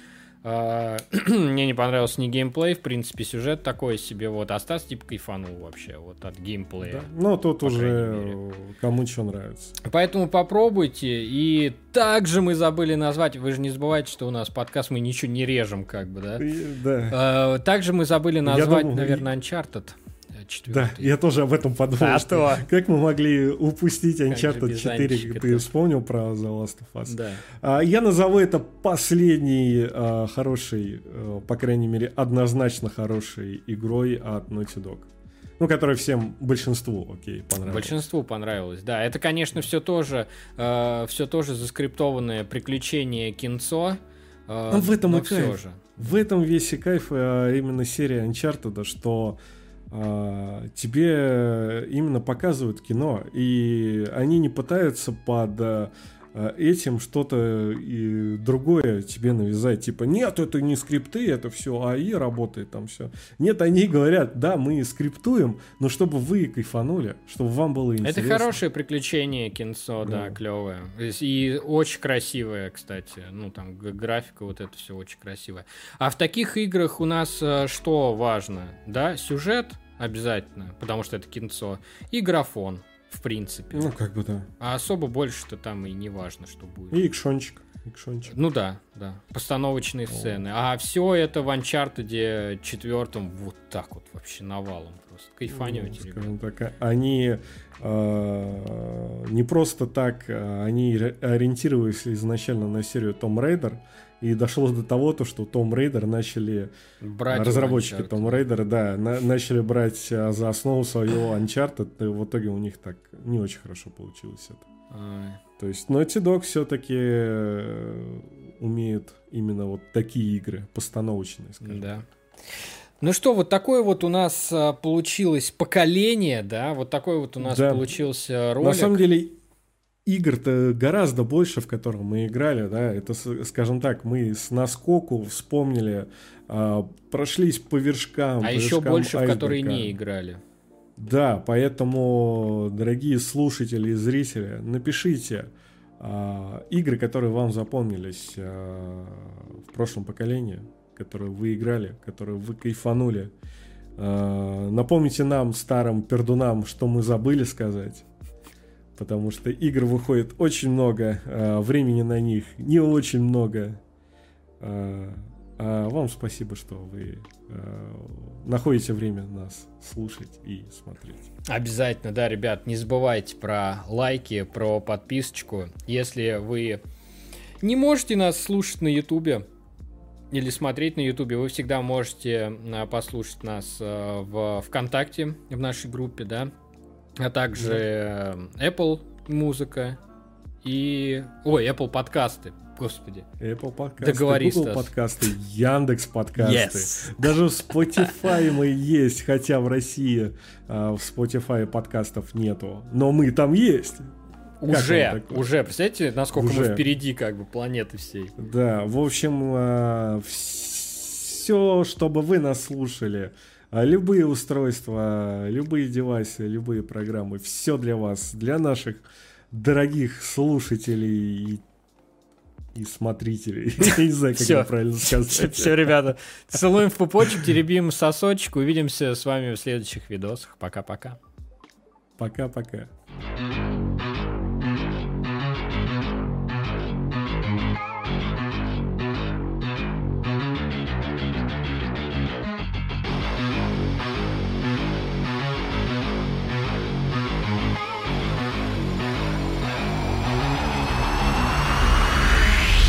А, [clears throat] мне не понравился ни геймплей, в принципе, сюжет такой себе, вот, а Стас типа кайфанул вообще, вот, от геймплея. Да? Ну, тут уже кому что нравится. Поэтому попробуйте, и также мы забыли назвать, вы же не забывайте, что у нас подкаст, мы ничего не режем, как бы, да? да. А, также мы забыли назвать, думал, наверное, Uncharted 4. Да, я тоже об этом подумал. А что, то. Как мы могли упустить Uncharted 4? Ты вспомнил про The Last of Us? Да. А, я назову это последней а, хорошей, а, по крайней мере, однозначно хорошей игрой от Naughty Dog. Ну, которая всем, большинству, окей, понравилась. Большинству понравилось, да. Это, конечно, все тоже, э, все тоже заскриптованное приключение кинцо. Э, в этом и кайф. Же. В этом весь и кайф а, именно серия Uncharted, что а, тебе именно показывают кино, и они не пытаются под а, этим что-то и другое тебе навязать. Типа, нет, это не скрипты, это все АИ работает там все. Нет, они говорят, да, мы скриптуем, но чтобы вы кайфанули, чтобы вам было интересно. Это хорошее приключение кинцо, да, да клевое. И очень красивое, кстати. Ну, там графика, вот это все очень красивое. А в таких играх у нас э, что важно? Да, сюжет, обязательно, потому что это кинцо, и графон, в принципе. Ну, как бы да. А особо больше-то там и не важно, что будет. И икшончик. Икшончик. Ну да, да. Постановочные О. сцены. А все это в Uncharted четвертом вот так вот вообще навалом просто. Кайфанете, ну, скажем так, они э, не просто так, а они ориентировались изначально на серию Tomb Raider, и дошло до того, то, что Tomb Raider начали брать разработчики Tomb Raider а, да, на, начали брать а, за основу своего Uncharted, и в итоге у них так не очень хорошо получилось это. То есть Naughty Dog все-таки э, умеет именно вот такие игры, постановочные, скажем. Да. Ну что, вот такое вот у нас а, получилось поколение, да, вот такой вот у нас да. получился ролик. На самом деле игр-то гораздо больше, в которых мы играли, да, это, скажем так, мы с наскоку вспомнили, а, прошлись по вершкам. А по еще больше, айсберга. в которые не играли. Да, поэтому, дорогие слушатели и зрители, напишите а, игры, которые вам запомнились а, в прошлом поколении, которые вы играли, которые вы кайфанули. А, напомните нам, старым пердунам, что мы забыли сказать потому что игр выходит очень много, а, времени на них не очень много. А, а вам спасибо, что вы находите время нас слушать и смотреть. Обязательно, да, ребят, не забывайте про лайки, про подписочку. Если вы не можете нас слушать на Ютубе, или смотреть на Ютубе, вы всегда можете послушать нас в ВКонтакте, в нашей группе, да, а также да. Apple музыка и... Ой, Apple подкасты. Господи. Apple подкасты, Договорись, Google подкасты, Яндекс подкасты. Yes. Даже в Spotify мы есть, хотя в России в Spotify подкастов нету. Но мы там есть. Уже, уже, представляете, насколько уже. мы впереди как бы планеты всей. Да, в общем, а, все, чтобы вы нас слушали, а любые устройства, любые девайсы, любые программы, все для вас, для наших дорогих слушателей и и смотрителей. [laughs] Я не знаю, как это правильно сказать. Все, ребята. Целуем в пупочек, теребим сосочек. Увидимся с вами в следующих видосах. Пока-пока. Пока-пока.